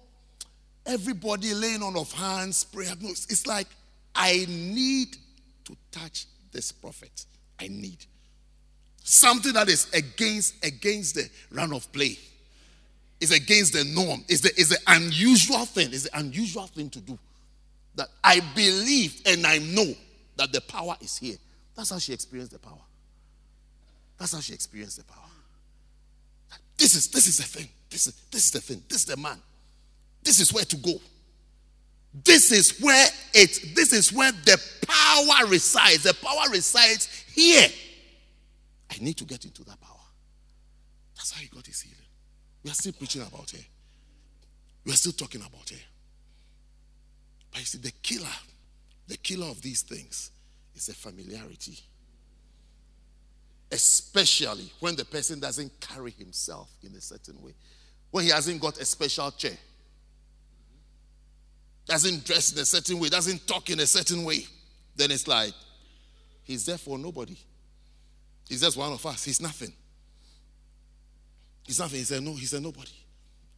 everybody laying on of hands, prayer. No, it's like, I need to touch this prophet. I need something that is against against the run of play. Is against the norm. Is the is the unusual thing. Is the unusual thing to do. That I believe and I know that the power is here. That's how she experienced the power. That's how she experienced the power. This is this is the thing. This is this is the thing. This is the man. This is where to go. This is where it this is where the power resides. The power resides here. I need to get into that power. That's how he got his healing. We are still preaching about it. We are still talking about it. But you see, the killer, the killer of these things is a familiarity. Especially when the person doesn't carry himself in a certain way. When he hasn't got a special chair, doesn't dress in a certain way, doesn't talk in a certain way, then it's like he's there for nobody. He's just one of us. He's nothing. He's nothing. He said, No, he said, Nobody.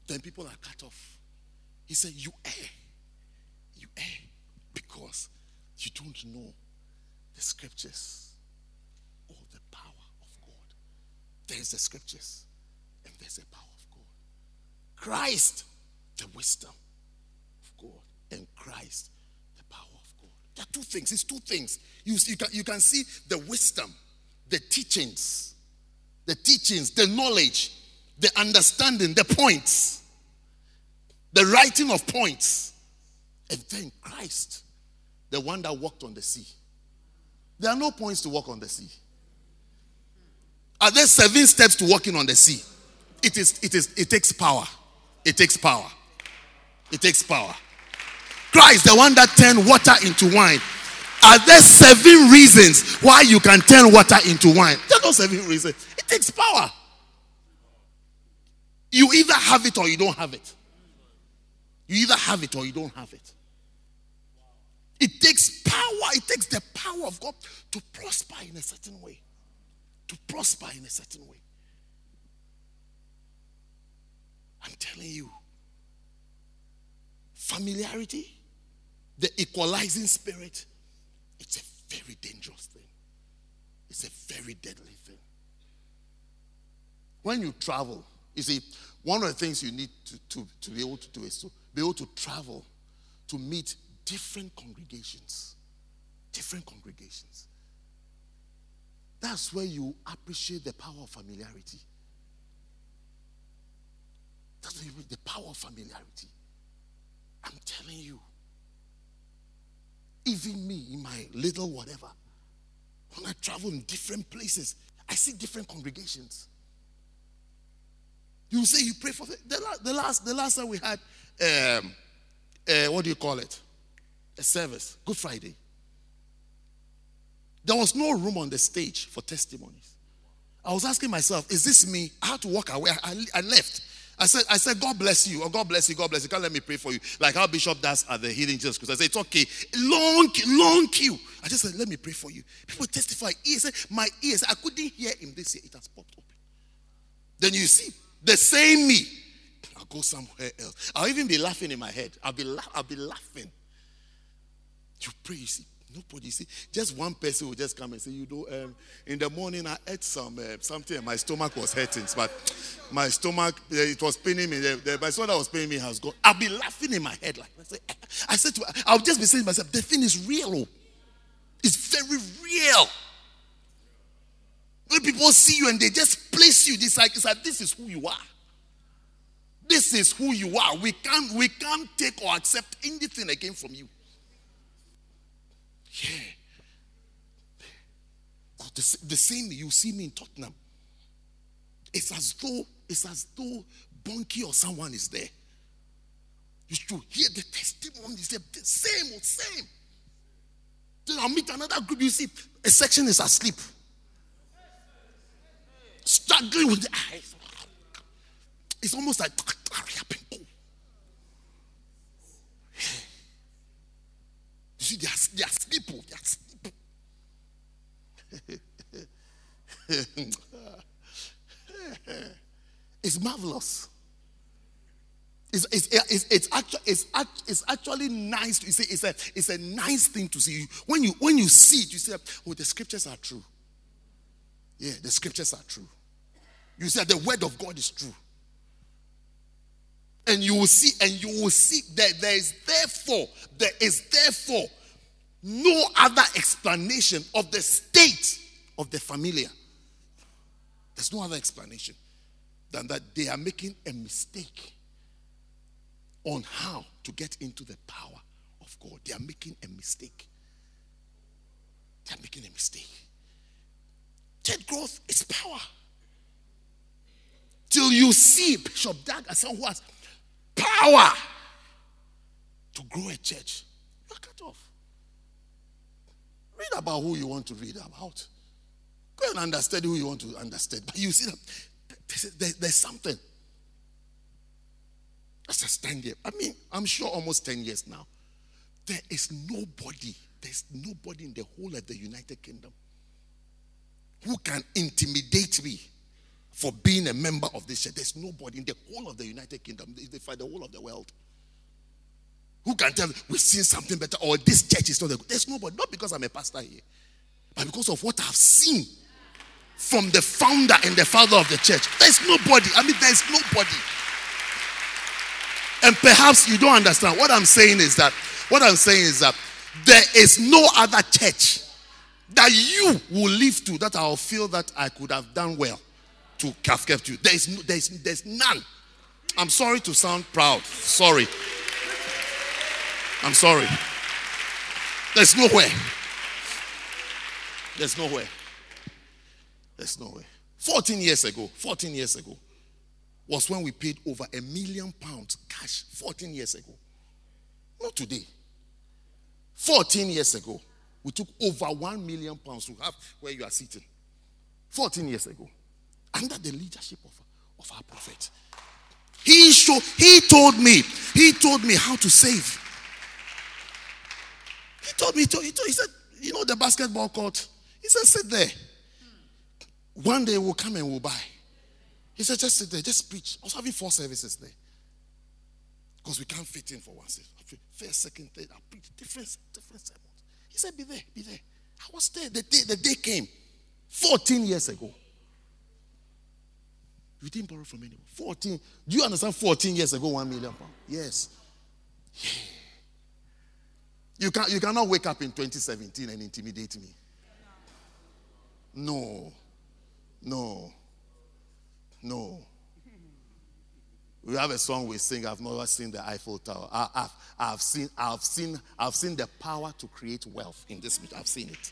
Then people are cut off. He said, You err. You err because you don't know the scriptures or the power of God. There's the scriptures and there's the power of God. Christ, the wisdom of God, and Christ, the power of God. There are two things. It's two things. You, you, can, you can see the wisdom, the teachings, the teachings, the knowledge, the understanding, the points, the writing of points, and then Christ, the one that walked on the sea. There are no points to walk on the sea. Are there seven steps to walking on the sea? It is, it is, it takes power. It takes power. It takes power. Christ, the one that turned water into wine. Are there seven reasons why you can turn water into wine? There are no seven reasons. It takes power. You either have it or you don't have it. You either have it or you don't have it. It takes power, it takes the power of God to prosper in a certain way. To prosper in a certain way. I'm telling you, familiarity, the equalizing spirit, it's a very dangerous thing. It's a very deadly thing. When you travel, you see, one of the things you need to, to, to be able to do is to be able to travel to meet different congregations. Different congregations. That's where you appreciate the power of familiarity. That's where you the power of familiarity. I'm telling you. Even me, in my little whatever, when I travel in different places, I see different congregations. You say you pray for the, the, last the last time we had um, uh, what do you call it? a service, Good Friday. There was no room on the stage for testimonies. I was asking myself, is this me? I had to walk away. I, I left. I said, I said, God bless you, or God bless you, God bless you. Can't let me pray for you. Like how Bishop does at the Healing Jesus. Because I said, it's okay. Long, long queue. I just said, let me pray for you. People testify. Ears, my ears, I couldn't hear him this year. It has popped open. Then you see, the same me. I'll go somewhere else. I'll even be laughing in my head. I'll be, la- I'll be laughing. You pray, you see, nobody, see, just one person will just come and say, you know, um, in the morning I ate some uh, something and my stomach was hurting, but my stomach, uh, it was paining me. The, the, my son that was paining me has gone. I'll be laughing in my head like, I, say, I said to I'll just be saying to myself, the thing is real. Oh. It's very real. People see you and they just place you, it's like, it's like this is who you are. This is who you are. We can't, we can't take or accept anything again from you. Yeah. The, the same you see me in Tottenham. It's as though it's as though Bonky or someone is there. You should hear the testimonies. The same, same. Then I'll meet another group. You see, a section is asleep, struggling with the eyes. It's almost like hurry up and go. You see, they are, they are asleep. Oh, they are asleep. it's marvelous. It's, it's, it's, it's, actually, it's, it's actually nice to see. It's a, it's a nice thing to see. When you, when you see it, you say, oh, the scriptures are true. Yeah, the scriptures are true. You said the word of God is true. And you will see, and you will see that there is therefore, there is therefore no other explanation of the state of the familiar. There's no other explanation than that they are making a mistake on how to get into the power of God. They are making a mistake. They are making a mistake. Church growth is power. Till you see Bishop Dag as someone who has power to grow a church, you're cut off. Read about who you want to read about. Go and understand who you want to understand. But you see that there's, something. Let's just stand here. I mean, I'm sure almost 10 years now. There is nobody, there's nobody in the whole of the United Kingdom who can intimidate me for being a member of this church. There's nobody in the whole of the United Kingdom, they fight the whole of the world. Who can tell we've seen something better or this church is not good? There's nobody. Not because I'm a pastor here, but because of what I've seen from the founder and the father of the church. There's nobody. I mean, there's nobody. And perhaps you don't understand. What I'm saying is that, what I'm saying is that there is no other church that you will live to that I'll feel that I could have done well to have kept you. There is, no, there is there's none. I'm sorry to sound proud. Sorry. I'm sorry. There's nowhere. There's nowhere. There's nowhere. 14 years ago, 14 years ago, was when we paid over a million pounds cash 14 years ago. Not today. 14 years ago, we took over 1 million pounds to have where you are sitting. 14 years ago, under the leadership of, of our prophet. He, showed, he told me, he told me how to save. He told me, he, told, he, told, he said, you know the basketball court? He said, sit there. One day we'll come and we'll buy. He said, just sit there, just preach. I was having four services there. Because we can't fit in for one service. First, second, third, I preach different, different. He said, be there, be there. I was there. The day, the day came 14 years ago. We didn't borrow from anyone. 14. Do you understand 14 years ago, 1 million pounds? Yes. Yeah. You, can, you cannot wake up in 2017 and intimidate me. No. No. No. We have a song we sing. I've never seen the Eiffel Tower. I, have I've seen, I've seen, I've seen the power to create wealth in this. I've seen it.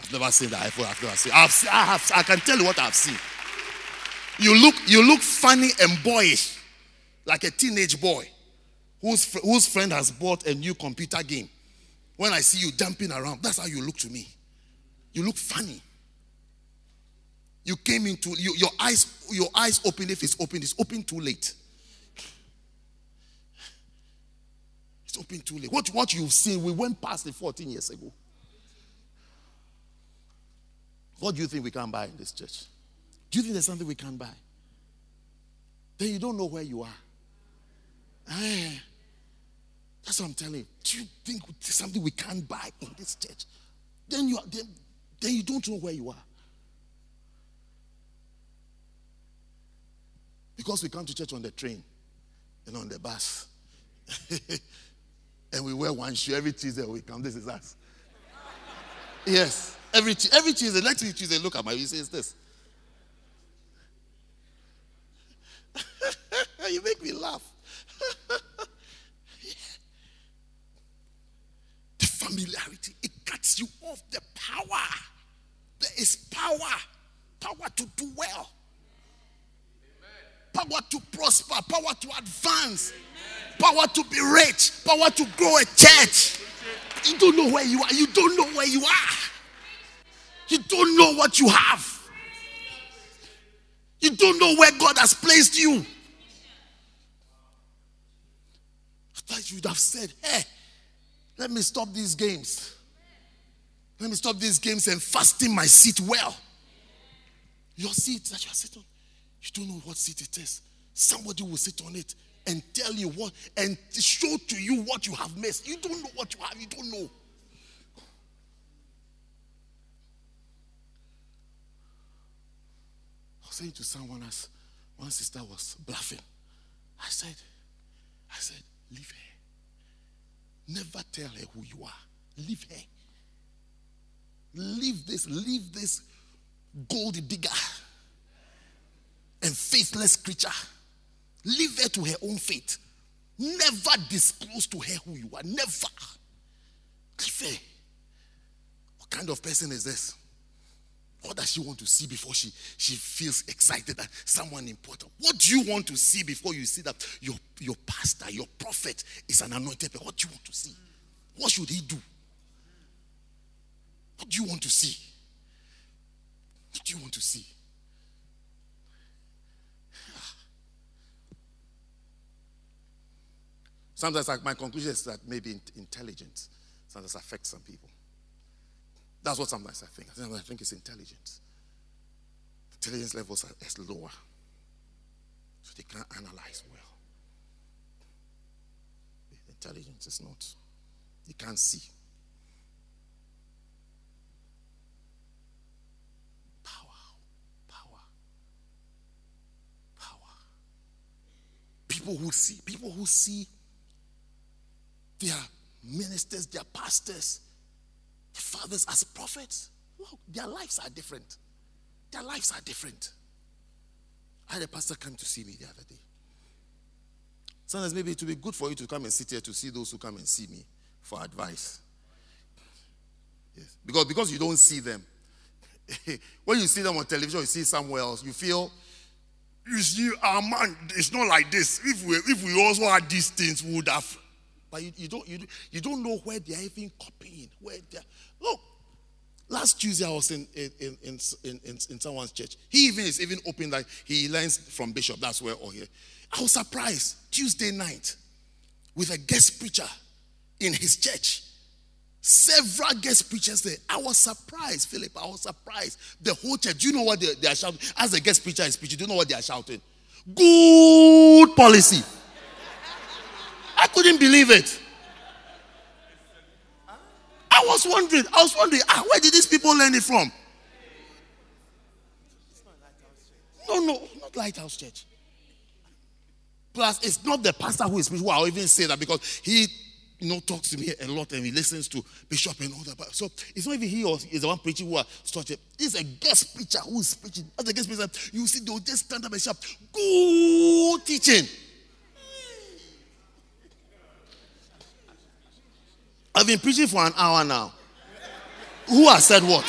I've never seen the Eiffel. I've never seen. I've, I have. I can tell you what I've seen. You look, you look funny and boyish, like a teenage boy whose whose friend has bought a new computer game. When I see you jumping around, that's how you look to me. You look funny. You came into you, your eyes, your eyes open if it's open, it's open too late. It's open too late. What, what you've seen, we went past it 14 years ago. What do you think we can buy in this church? Do you think there's something we can buy? Then you don't know where you are. Eh, that's what I'm telling you. Do you think there's something we can't buy in this church? Then you then, then you don't know where you are. Because we come to church on the train and on the bus. and we wear one shoe every Tuesday we come. This is us. yes. Every, every Tuesday, next Tuesday, look at my, you say, it's this. you make me laugh. The familiarity, it cuts you off the power. There is power, power to do well, power to prosper, power to advance, power to be rich, power to grow a church. You don't know where you are. You don't know where you are. You don't know what you have. You don't know where God has placed you. I thought you would have said, hey, let me stop these games. Let me stop these games and fasten my seat well. Your seat that you are sitting on, you don't know what seat it is. Somebody will sit on it and tell you what and show to you what you have missed. You don't know what you have, you don't know. I was saying to someone as one sister was bluffing. I said, I said, leave her. Never tell her who you are. Leave her. Leave this, leave this gold digger and faithless creature. Leave her to her own fate. Never disclose to her who you are. Never. Leave her. What kind of person is this? What does she want to see before she, she feels excited that someone important? What do you want to see before you see that your, your pastor, your prophet is an anointed person? What do you want to see? What should he do? What do you want to see? What do you want to see? Sometimes like my conclusion is that maybe intelligence sometimes affects some people. That's what sometimes I think. I think it's intelligence. Intelligence levels are is lower. So they can't analyze well. Intelligence is not. You can't see. Power. Power. Power. People who see, people who see their ministers, their pastors, their fathers as prophets. Look, their lives are different. Their lives are different. I had a pastor come to see me the other day. Sometimes maybe it would be good for you to come and sit here to see those who come and see me for advice. Yes. Because, because you don't see them. when you see them on television, you see somewhere else, you feel you see, our man, it's not like this. If we if we also had these things, we would have but you, you, don't, you, you don't know where they're even copying. Where they're, look, last Tuesday I was in, in, in, in, in, in someone's church. He even is even open that he learns from Bishop. That's where or here. I was surprised Tuesday night with a guest preacher in his church. Several guest preachers there. I was surprised, Philip. I was surprised. The whole church. Do you know what they, they are shouting? As the guest preacher is preaching, do you know what they are shouting? Good policy. Couldn't believe it. I was wondering, I was wondering, ah, where did these people learn it from? No, no, not Lighthouse Church. Plus, it's not the pastor who is preaching. I'll even say that because he, you know, talks to me a lot and he listens to Bishop and all that. So it's not even he or is the one preaching who are started. It's a guest preacher who is preaching. As a guest preacher, you see, they'll just stand up and shout, "Good teaching." I've been preaching for an hour now. Who has said what?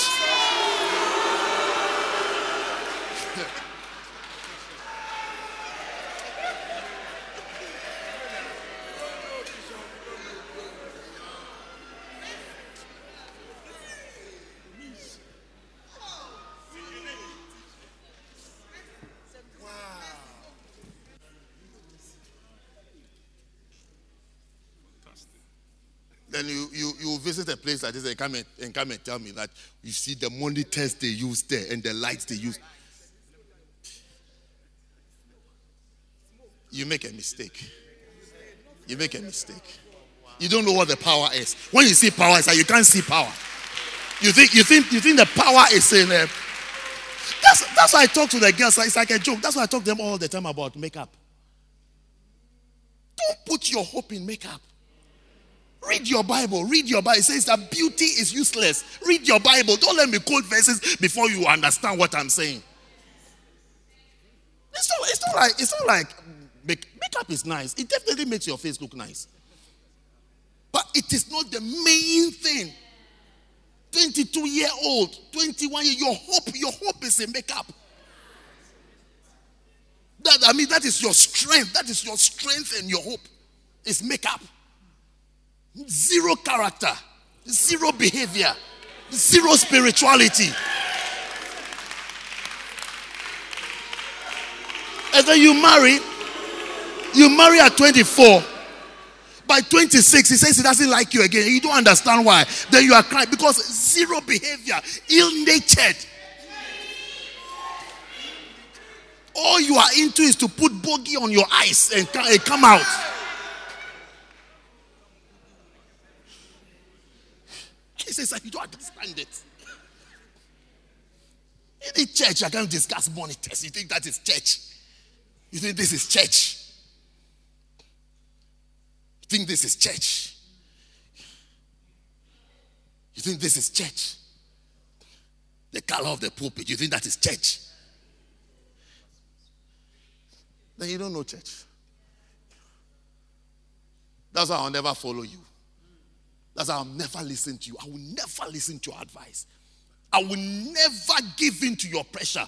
Come and, tell me that you see the monitors they use there and the lights they use. You make a mistake. You make a mistake. You don't know what the power is. When you see power, it's like you can't see power. You think you think you think the power is in uh, that's that's why I talk to the girls. It's like a joke. That's why I talk to them all the time about makeup. Don't put your hope in makeup. Read your Bible. Read your Bible. It says that beauty is useless. Read your Bible. Don't let me quote verses before you understand what I'm saying. It's not, it's not like it's not like make, makeup is nice. It definitely makes your face look nice. But it is not the main thing. 22 year old, 21 year, your hope, your hope is in makeup. That I mean, that is your strength. That is your strength and your hope. Is makeup. Zero character, zero behavior, zero spirituality. And then you marry, you marry at 24. By 26, he says he doesn't like you again. You don't understand why. Then you are crying because zero behavior, ill natured. All you are into is to put bogey on your eyes and come out. He says, You don't understand it. In the church, I can't discuss monitors. You think that is church? You think this is church? You think this is church? You think this is church? The color of the pulpit, you think that is church? Then you don't know church. That's why I'll never follow you. I'll never listen to you. I will never listen to your advice. I will never give in to your pressure.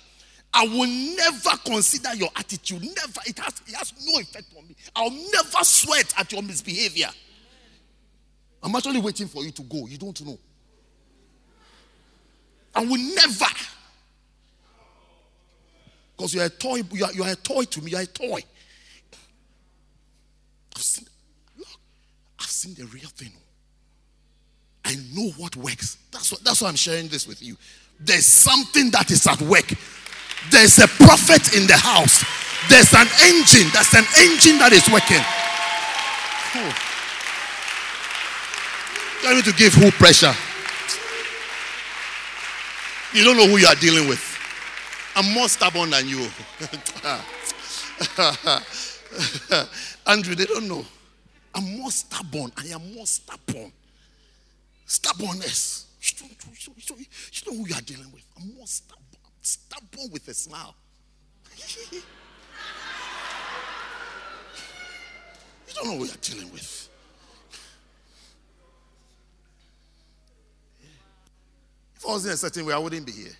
I will never consider your attitude. Never. It has, it has no effect on me. I'll never sweat at your misbehavior. I'm actually waiting for you to go. You don't know. I will never. Because you're a toy, you are, you are a toy to me. You're a toy. I've seen, look, I've seen the real thing. I know what works. That's what, that's why I'm sharing this with you. There's something that is at work. There's a prophet in the house. There's an engine. There's an engine that is working. Tell me to give who pressure. You don't know who you are dealing with. I'm more stubborn than you. Andrew, they don't know. I'm more stubborn. I am more stubborn. Stubbornness. You know, you know who you are dealing with. I'm more stubborn. Stubborn with a smile. you don't know who you're dealing with. If I was in a certain way, I wouldn't be here.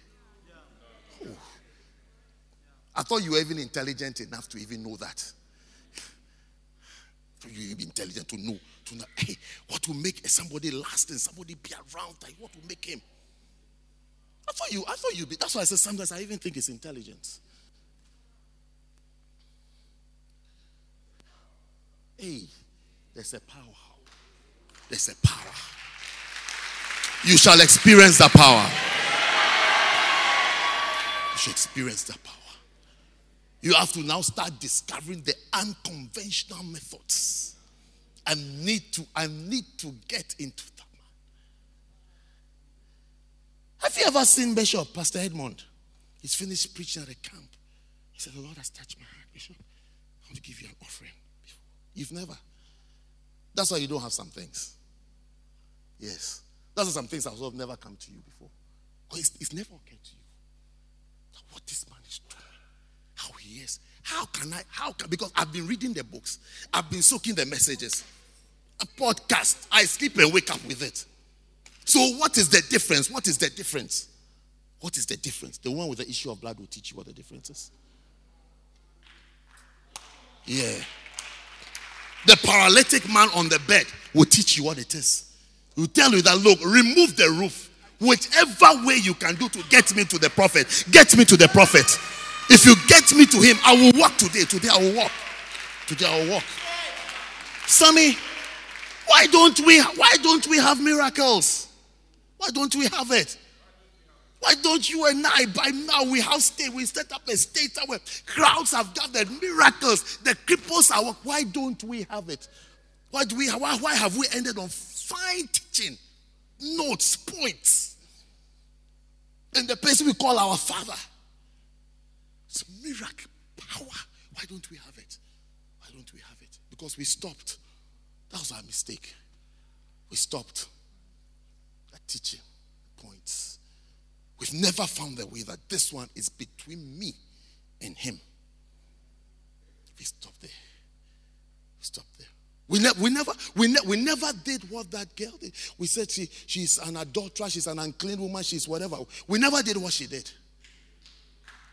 I thought you were even intelligent enough to even know that. You even intelligent to know to hey, what will make somebody last and somebody be around. Like what will make him? I thought you, I thought you'd be. That's why I said sometimes I even think it's intelligence. Hey, there's a power. There's a power. You shall experience the power. You shall experience the power. You have to now start discovering the unconventional methods. I need to, I need to get into that man. Have you ever seen Bishop, Pastor Edmond? He's finished preaching at a camp. He said, The Lord has touched my heart, Bishop. I want to give you an offering. You've never. That's why you don't have some things. Yes. That's why some things that have never come to you before. Because it's, it's never occurred to you. What this man is doing, how he is. How can I? How can because I've been reading the books, I've been soaking the messages. A podcast. I sleep and wake up with it. So, what is the difference? What is the difference? What is the difference? The one with the issue of blood will teach you what the difference is. Yeah. The paralytic man on the bed will teach you what it is. Will tell you that look, remove the roof. Whichever way you can do to get me to the prophet, get me to the prophet. If you get me to him, I will walk today. Today I will walk. Today I will walk. Sammy, why don't we why don't we have miracles? Why don't we have it? Why don't you and I, by now, we have state, we set up a state where crowds have gathered, miracles, the cripples are. Why don't we have it? Why do we why, why have we ended on fine teaching, notes, points? And the person we call our father. It's miracle, power. Why don't we have it? Why don't we have it? Because we stopped. That was our mistake. We stopped at teaching points. We've never found the way that this one is between me and him. We stopped there. We stopped there. We, ne- we, never, we, ne- we never did what that girl did. We said she, she's an adulteress, she's an unclean woman, she's whatever. We never did what she did.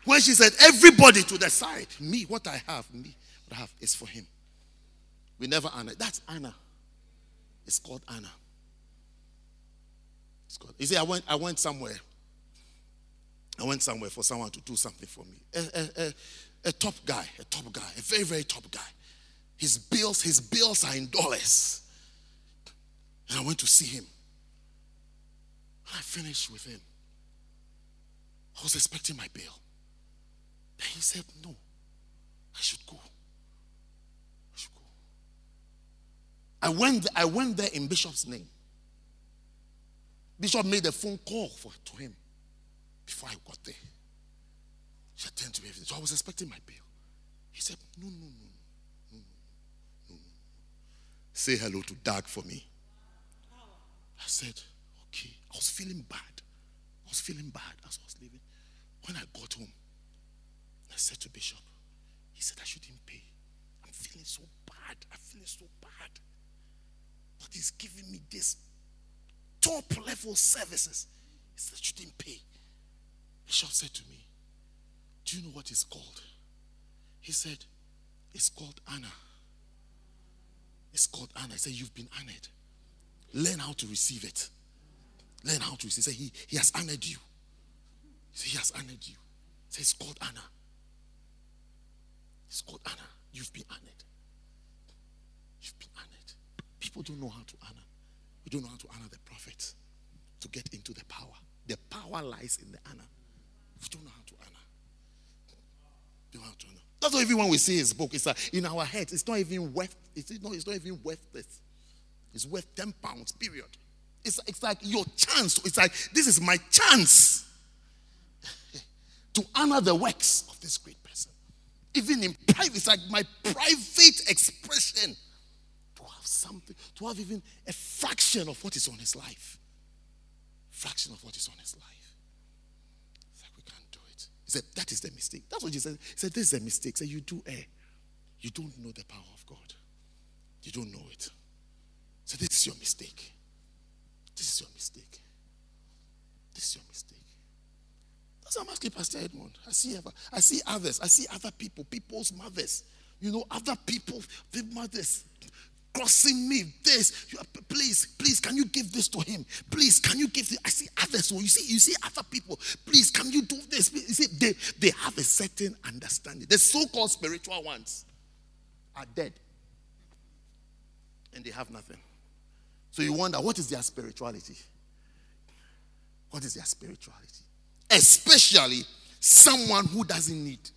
When she said, everybody to the side, me, what I have, me, what I have is for him. We never honor. That's Anna. It's called Anna. It's called. You see, I went, I went somewhere. I went somewhere for someone to do something for me. A, a, a, a top guy, a top guy, a very, very top guy. His bills, his bills are in dollars. And I went to see him. When I finished with him, I was expecting my bill. And he said, No, I should go. I should go. I went, I went there in Bishop's name. Bishop made a phone call for, to him before I got there. She attended to everything. So I was expecting my bill. He said, No, no, no, no, no, no. Say hello to Doug for me. I said, Okay. I was feeling bad. I was feeling bad as I was leaving. When I got home, I said to Bishop, he said I shouldn't pay. I'm feeling so bad. I'm feeling so bad. But he's giving me this top level services. He said I shouldn't pay. Bishop said to me, Do you know what it's called? He said, It's called Anna. It's called Anna. He said, You've been honored. Learn how to receive it. Learn how to receive. He said, He, he has honored you. He said, He has honored you. He said, It's called Anna. It's called honor. You've been honored. You've been honored. People don't know how to honor. We don't know how to honor the prophets to get into the power. The power lies in the honor. We don't know how to honor. Don't know how to honor. That's why when we see his book, it's like in our heads, it's not even worth it's not, it's not even worth this. It's worth 10 pounds, period. It's, it's like your chance. It's like this is my chance to honor the works of this great. Even in private, it's like my private expression to have something, to have even a fraction of what is on his life. Fraction of what is on his life. It's like we can't do it. He said, That is the mistake. That's what he said. He said, This is a mistake. He said, You do err. You don't know the power of God. You don't know it. So this is your mistake. This is your mistake. This is your mistake. Why I'm asking Pastor Edmond. I see ever, I see others. I see other people, people's mothers. You know, other people, the mothers crossing me. This, please, please, can you give this to him? Please, can you give this? I see others. So you see, you see other people. Please, can you do this? You see, they, they have a certain understanding. The so-called spiritual ones are dead. And they have nothing. So you wonder, what is their spirituality? What is their spirituality? Especially someone who doesn't need.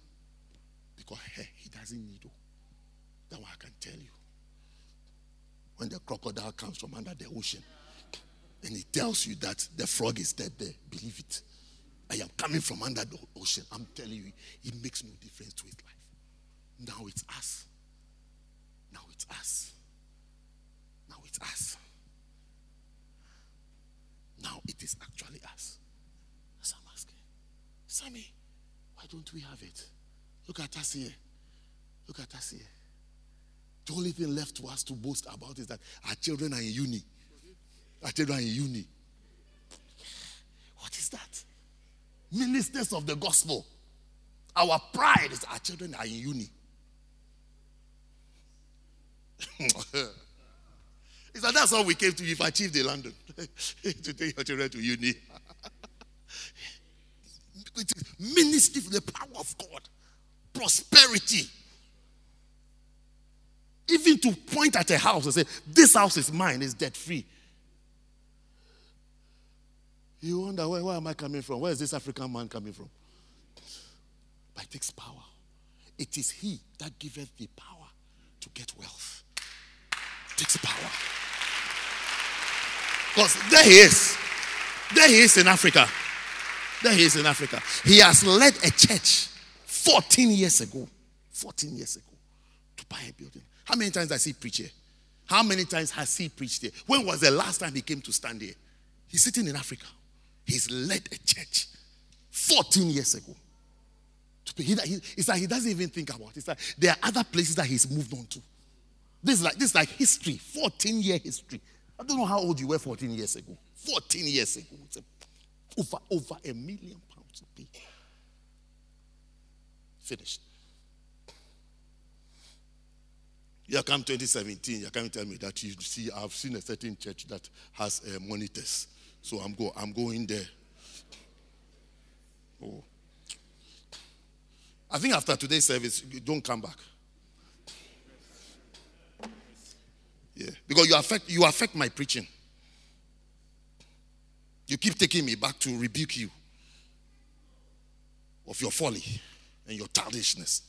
Because hey, he doesn't need. Oh. That I can tell you. When the crocodile comes from under the ocean and he tells you that the frog is dead there, believe it. I am coming from under the ocean. I'm telling you, it makes no difference to his life. Now it's us. Now it's us. Now it's us. Now it is actually us. Sammy, why don't we have it? Look at us here. Look at us here. The only thing left to us to boast about is that our children are in uni. Our children are in uni. What is that? Ministers of the gospel. Our pride is our children are in uni. It's like that's all we came to. You've achieved in London to take your children to uni. It is ministry for the power of God, prosperity. Even to point at a house and say, This house is mine, it's debt free. You wonder, where, where am I coming from? Where is this African man coming from? But it takes power. It is he that giveth the power to get wealth. takes power. Because there he is. There he is in Africa. There he is in Africa. He has led a church 14 years ago. 14 years ago to buy a building. How many times has he preached here? How many times has he preached here? When was the last time he came to stand here? He's sitting in Africa. He's led a church 14 years ago. He, he, it's like he doesn't even think about it. It's like there are other places that he's moved on to. This is like this is like history, 14 year history. I don't know how old you were 14 years ago. 14 years ago. It's a, over, over a million pounds to pay. Finished. You come 2017, you come tell me that you see I've seen a certain church that has uh, monitors. So I'm go I'm going there. Oh. I think after today's service, don't come back. Yeah. Because you affect you affect my preaching. You keep taking me back to rebuke you of your folly and your childishness.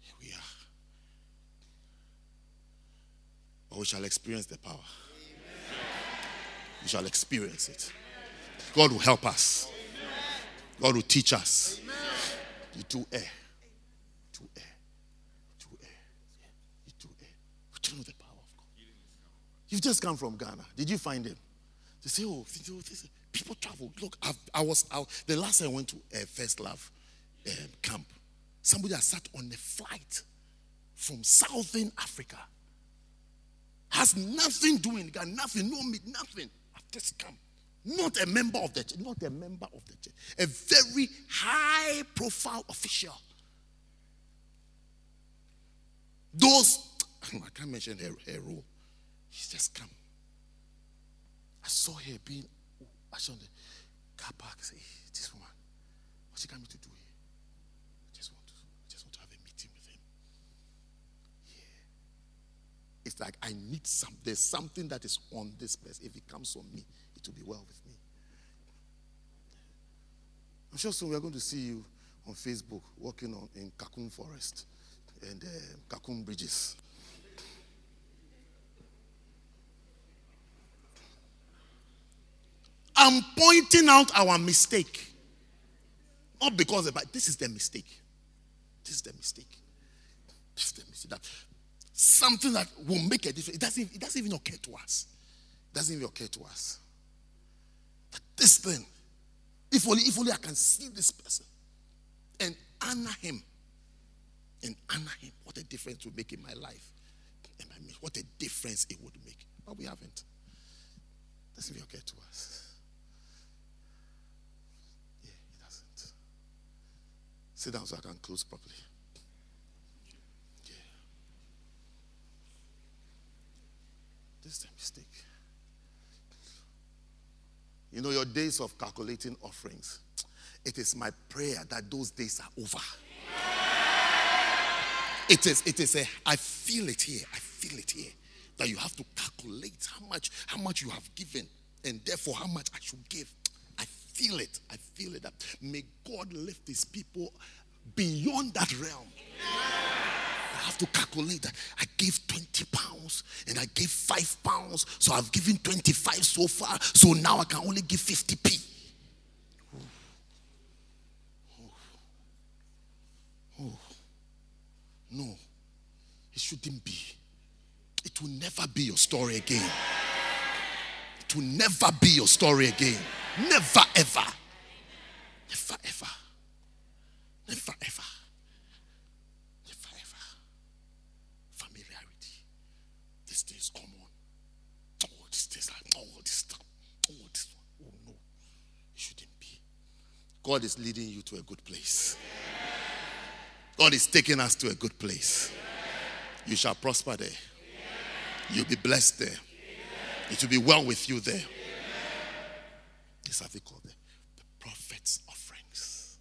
Here we are. But we shall experience the power. We shall experience it. God will help us. God will teach us. You do err. To err. To err. You do err. Eh? Eh? Eh? We don't know the power. You've just come from Ghana. Did you find him? They say, oh, people travel. Look, I've, i was out. The last time I went to a uh, First Love um, camp, somebody had sat on a flight from Southern Africa. Has nothing doing, got nothing, no meat, nothing. I've just come. Not a member of the church, not a member of the church. A very high profile official. Those, I can't mention her, her role. He's just come. I saw her being, the car park. Say, this woman, what's she coming to do here? I just want to, I just want to have a meeting with him. Yeah. It's like I need some, there's something that is on this person. If it comes on me, it will be well with me. I'm sure soon we are going to see you on Facebook walking on, in Kakum Forest and uh, Bridges. I'm pointing out our mistake. Not because of but this is the mistake. This is the mistake. This is the mistake. That something that will make a difference. It doesn't, it doesn't even occur to us. It doesn't even occur to us this thing. If only, if only I can see this person and honor him. And honor him. What a difference it would make in my life. And I mean, what a difference it would make. But we haven't. Doesn't even occur to us. Yeah, it doesn't. Sit down so I can close properly. Yeah. This is a mistake. You know, your days of calculating offerings. It is my prayer that those days are over. It is, it is a, I feel it here. I feel it here. That you have to calculate how much, how much you have given, and therefore how much I should give. Feel it. I feel it. May God lift his people beyond that realm I have to calculate that I gave 20 pounds and I gave 5 pounds. So I've given 25 so far. So now I can only give 50p. Oh. Oh. Oh. No, it shouldn't be. It will never be your story again. It will never be your story again. Never, ever. Never, ever. Never, ever. Never, ever. Familiarity. These things come on. Oh, these things are, oh, this stuff. Oh, this one. Oh, no. It shouldn't be. God is leading you to a good place. God is taking us to a good place. You shall prosper there. You'll be blessed there. It will be well with you there. This have they called the, the prophet's offerings.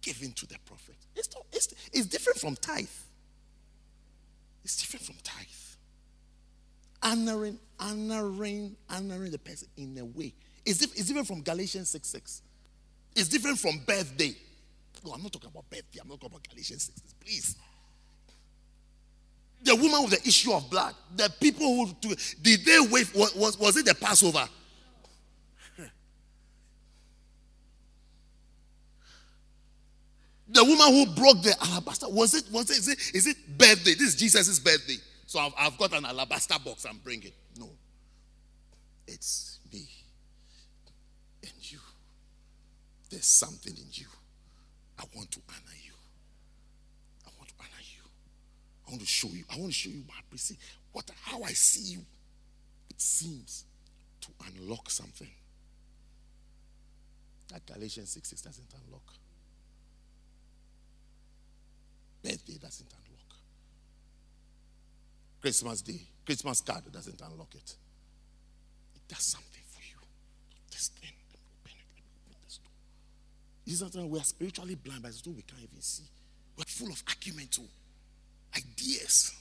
Given to the prophet. It's, not, it's, it's different from tithe. It's different from tithe. Honoring, honoring, honoring the person in a way. It's, it's different from Galatians 6 6. It's different from birthday. No, I'm not talking about birthday. I'm not talking about Galatians 6 6. Please. The woman with the issue of blood, the people who did they wait? Was, was it the Passover? The woman who broke the alabaster was it? Was it? Is it? Is it birthday? This is Jesus' birthday. So I've, I've got an alabaster box. I'm bringing. It. No, it's me and you. There's something in you. I want to honor you. I want to honor you. I want to show you. I want to show you my appreciation. What? How I see you. It seems to unlock something. That Galatians 6 6 doesn't unlock birthday doesn't unlock. Christmas Day, Christmas card doesn't unlock it. It does something for you. This thing, let me open it, let me open this door. Is that we are spiritually blind, but still we can't even see. We're full of argument too. Ideas.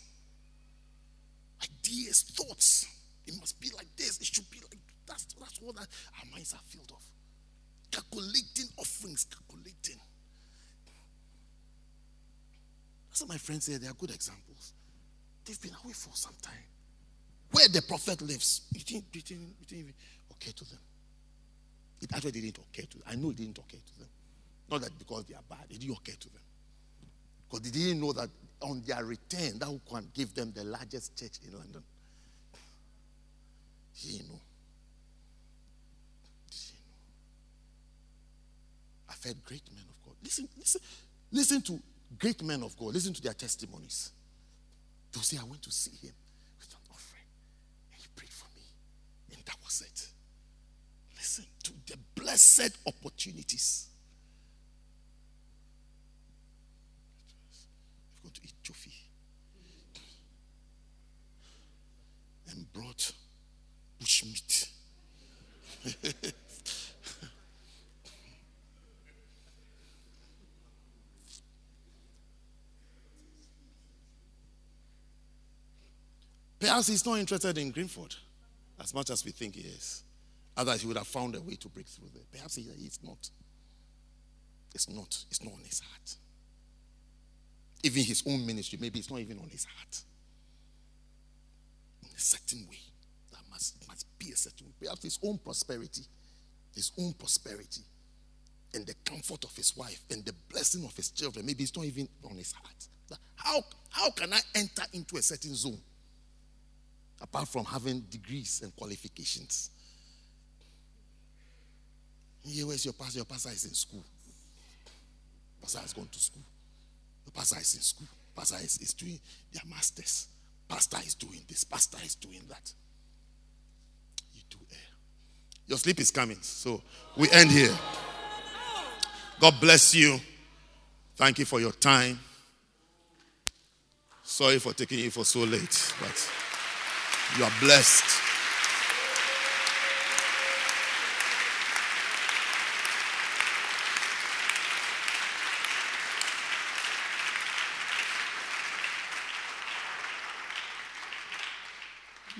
Ideas, thoughts. It must be like this. It should be like that's that's what that our minds are filled of. Calculating offerings, calculating. Some of my friends say they are good examples. They've been away for some time. Where the prophet lives, it didn't, it didn't, it didn't occur to them. It actually didn't occur to them. I know it didn't occur to them. Not that because they are bad, it didn't occur to them. Because they didn't know that on their return, that can give them the largest church in London. He didn't know. He know. I've heard great men of God. Listen, listen, listen to great men of God, listen to their testimonies. They'll say, I went to see him with an offering, and he prayed for me. And that was it. Listen to the blessed opportunities. I've gone to eat chofi and brought bush meat. Perhaps he's not interested in Greenford as much as we think he is. Otherwise, he would have found a way to break through there. Perhaps he, he's not. It's not. It's not on his heart. Even his own ministry, maybe it's not even on his heart. A certain way. That must, must be a certain way. Perhaps his own prosperity, his own prosperity, and the comfort of his wife, and the blessing of his children, maybe it's not even on his heart. How, how can I enter into a certain zone? apart from having degrees and qualifications. Here, where's your pastor? Your pastor is in school. Pastor has gone to school. The pastor is in school. Pastor is, is doing their masters. Pastor is doing this. Pastor is doing that. You do air. Your sleep is coming. So we end here. God bless you. Thank you for your time. Sorry for taking you for so late, but. You are blessed.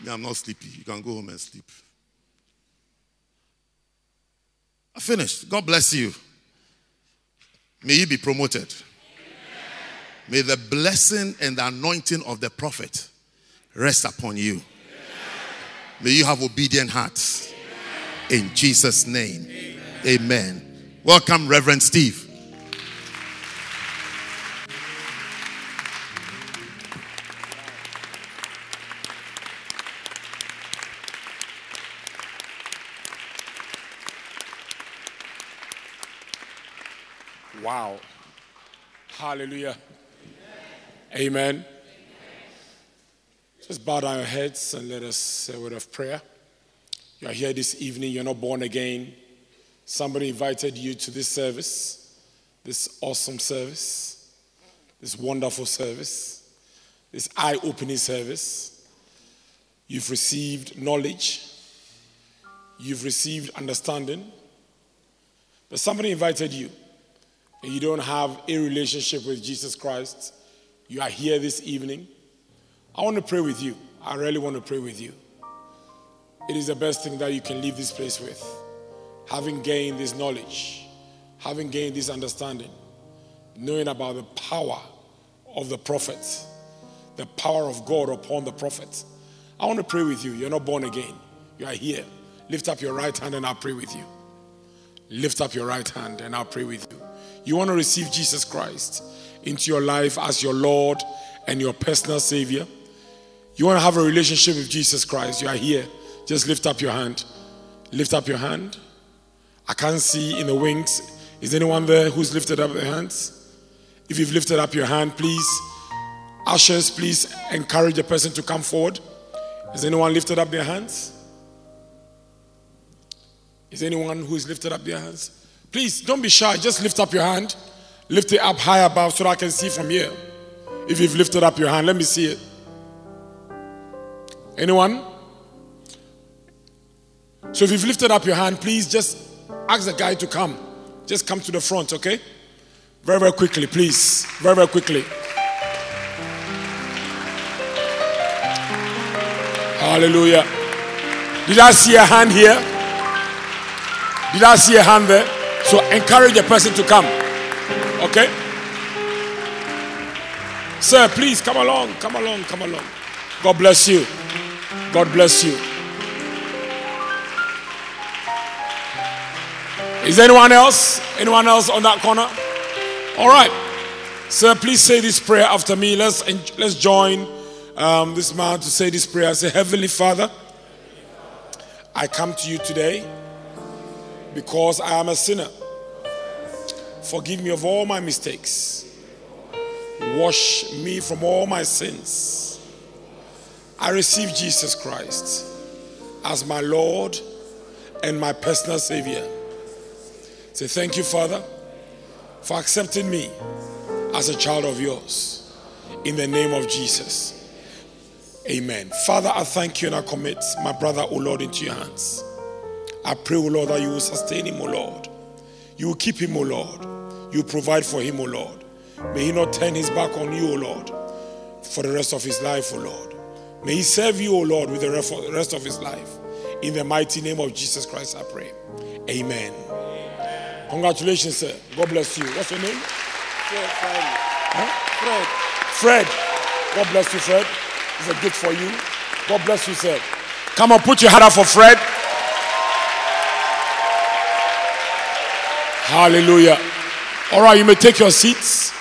I'm not sleepy. You can go home and sleep. I finished. God bless you. May you be promoted. May the blessing and the anointing of the prophet rest upon you. May you have obedient hearts. In Jesus' name. Amen. Welcome, Reverend Steve. Hallelujah. Amen. Just bow down your heads and let us say a word of prayer. You are here this evening, you're not born again. Somebody invited you to this service, this awesome service, this wonderful service, this eye opening service. You've received knowledge, you've received understanding, but somebody invited you and you don't have a relationship with Jesus Christ. You are here this evening I want to pray with you. I really want to pray with you. It is the best thing that you can leave this place with. Having gained this knowledge, having gained this understanding, knowing about the power of the prophets, the power of God upon the prophet. I want to pray with you. You're not born again. You are here. Lift up your right hand and I'll pray with you. Lift up your right hand and I'll pray with you. You want to receive Jesus Christ into your life as your Lord and your personal Savior. You want to have a relationship with Jesus Christ. You are here. Just lift up your hand. Lift up your hand. I can't see in the wings. Is anyone there who's lifted up their hands? If you've lifted up your hand, please, ushers, please encourage the person to come forward. Has anyone lifted up their hands? Is anyone who's lifted up their hands? Please don't be shy. Just lift up your hand. Lift it up high above so I can see from here. If you've lifted up your hand, let me see it. Anyone? So if you've lifted up your hand, please just ask the guy to come. Just come to the front, okay? Very, very quickly, please. Very, very quickly. Hallelujah. Did I see a hand here? Did I see a hand there? So encourage the person to come. Okay? Sir, please come along. Come along. Come along. God bless you. God bless you. Is anyone else? Anyone else on that corner? All right. Sir, please say this prayer after me. Let's, let's join um, this man to say this prayer. Say, Heavenly Father, I come to you today because I am a sinner. Forgive me of all my mistakes. Wash me from all my sins. I receive Jesus Christ as my Lord and my personal Savior. Say, Thank you, Father, for accepting me as a child of yours. In the name of Jesus. Amen. Father, I thank you and I commit my brother, O Lord, into your hands. I pray, O Lord, that you will sustain him, O Lord. You will keep him, O Lord. You will provide for him, O Lord. May he not turn his back on you, O Lord, for the rest of his life, O Lord. May he serve you, O Lord, with the rest of his life. In the mighty name of Jesus Christ, I pray. Amen. Amen. Congratulations, sir. God bless you. What's your name? Fred. Fred. Huh? Fred. Fred. God bless you, Fred. It's a gift for you. God bless you, sir. Come on, put your hand up for Fred. Hallelujah. All right, you may take your seats.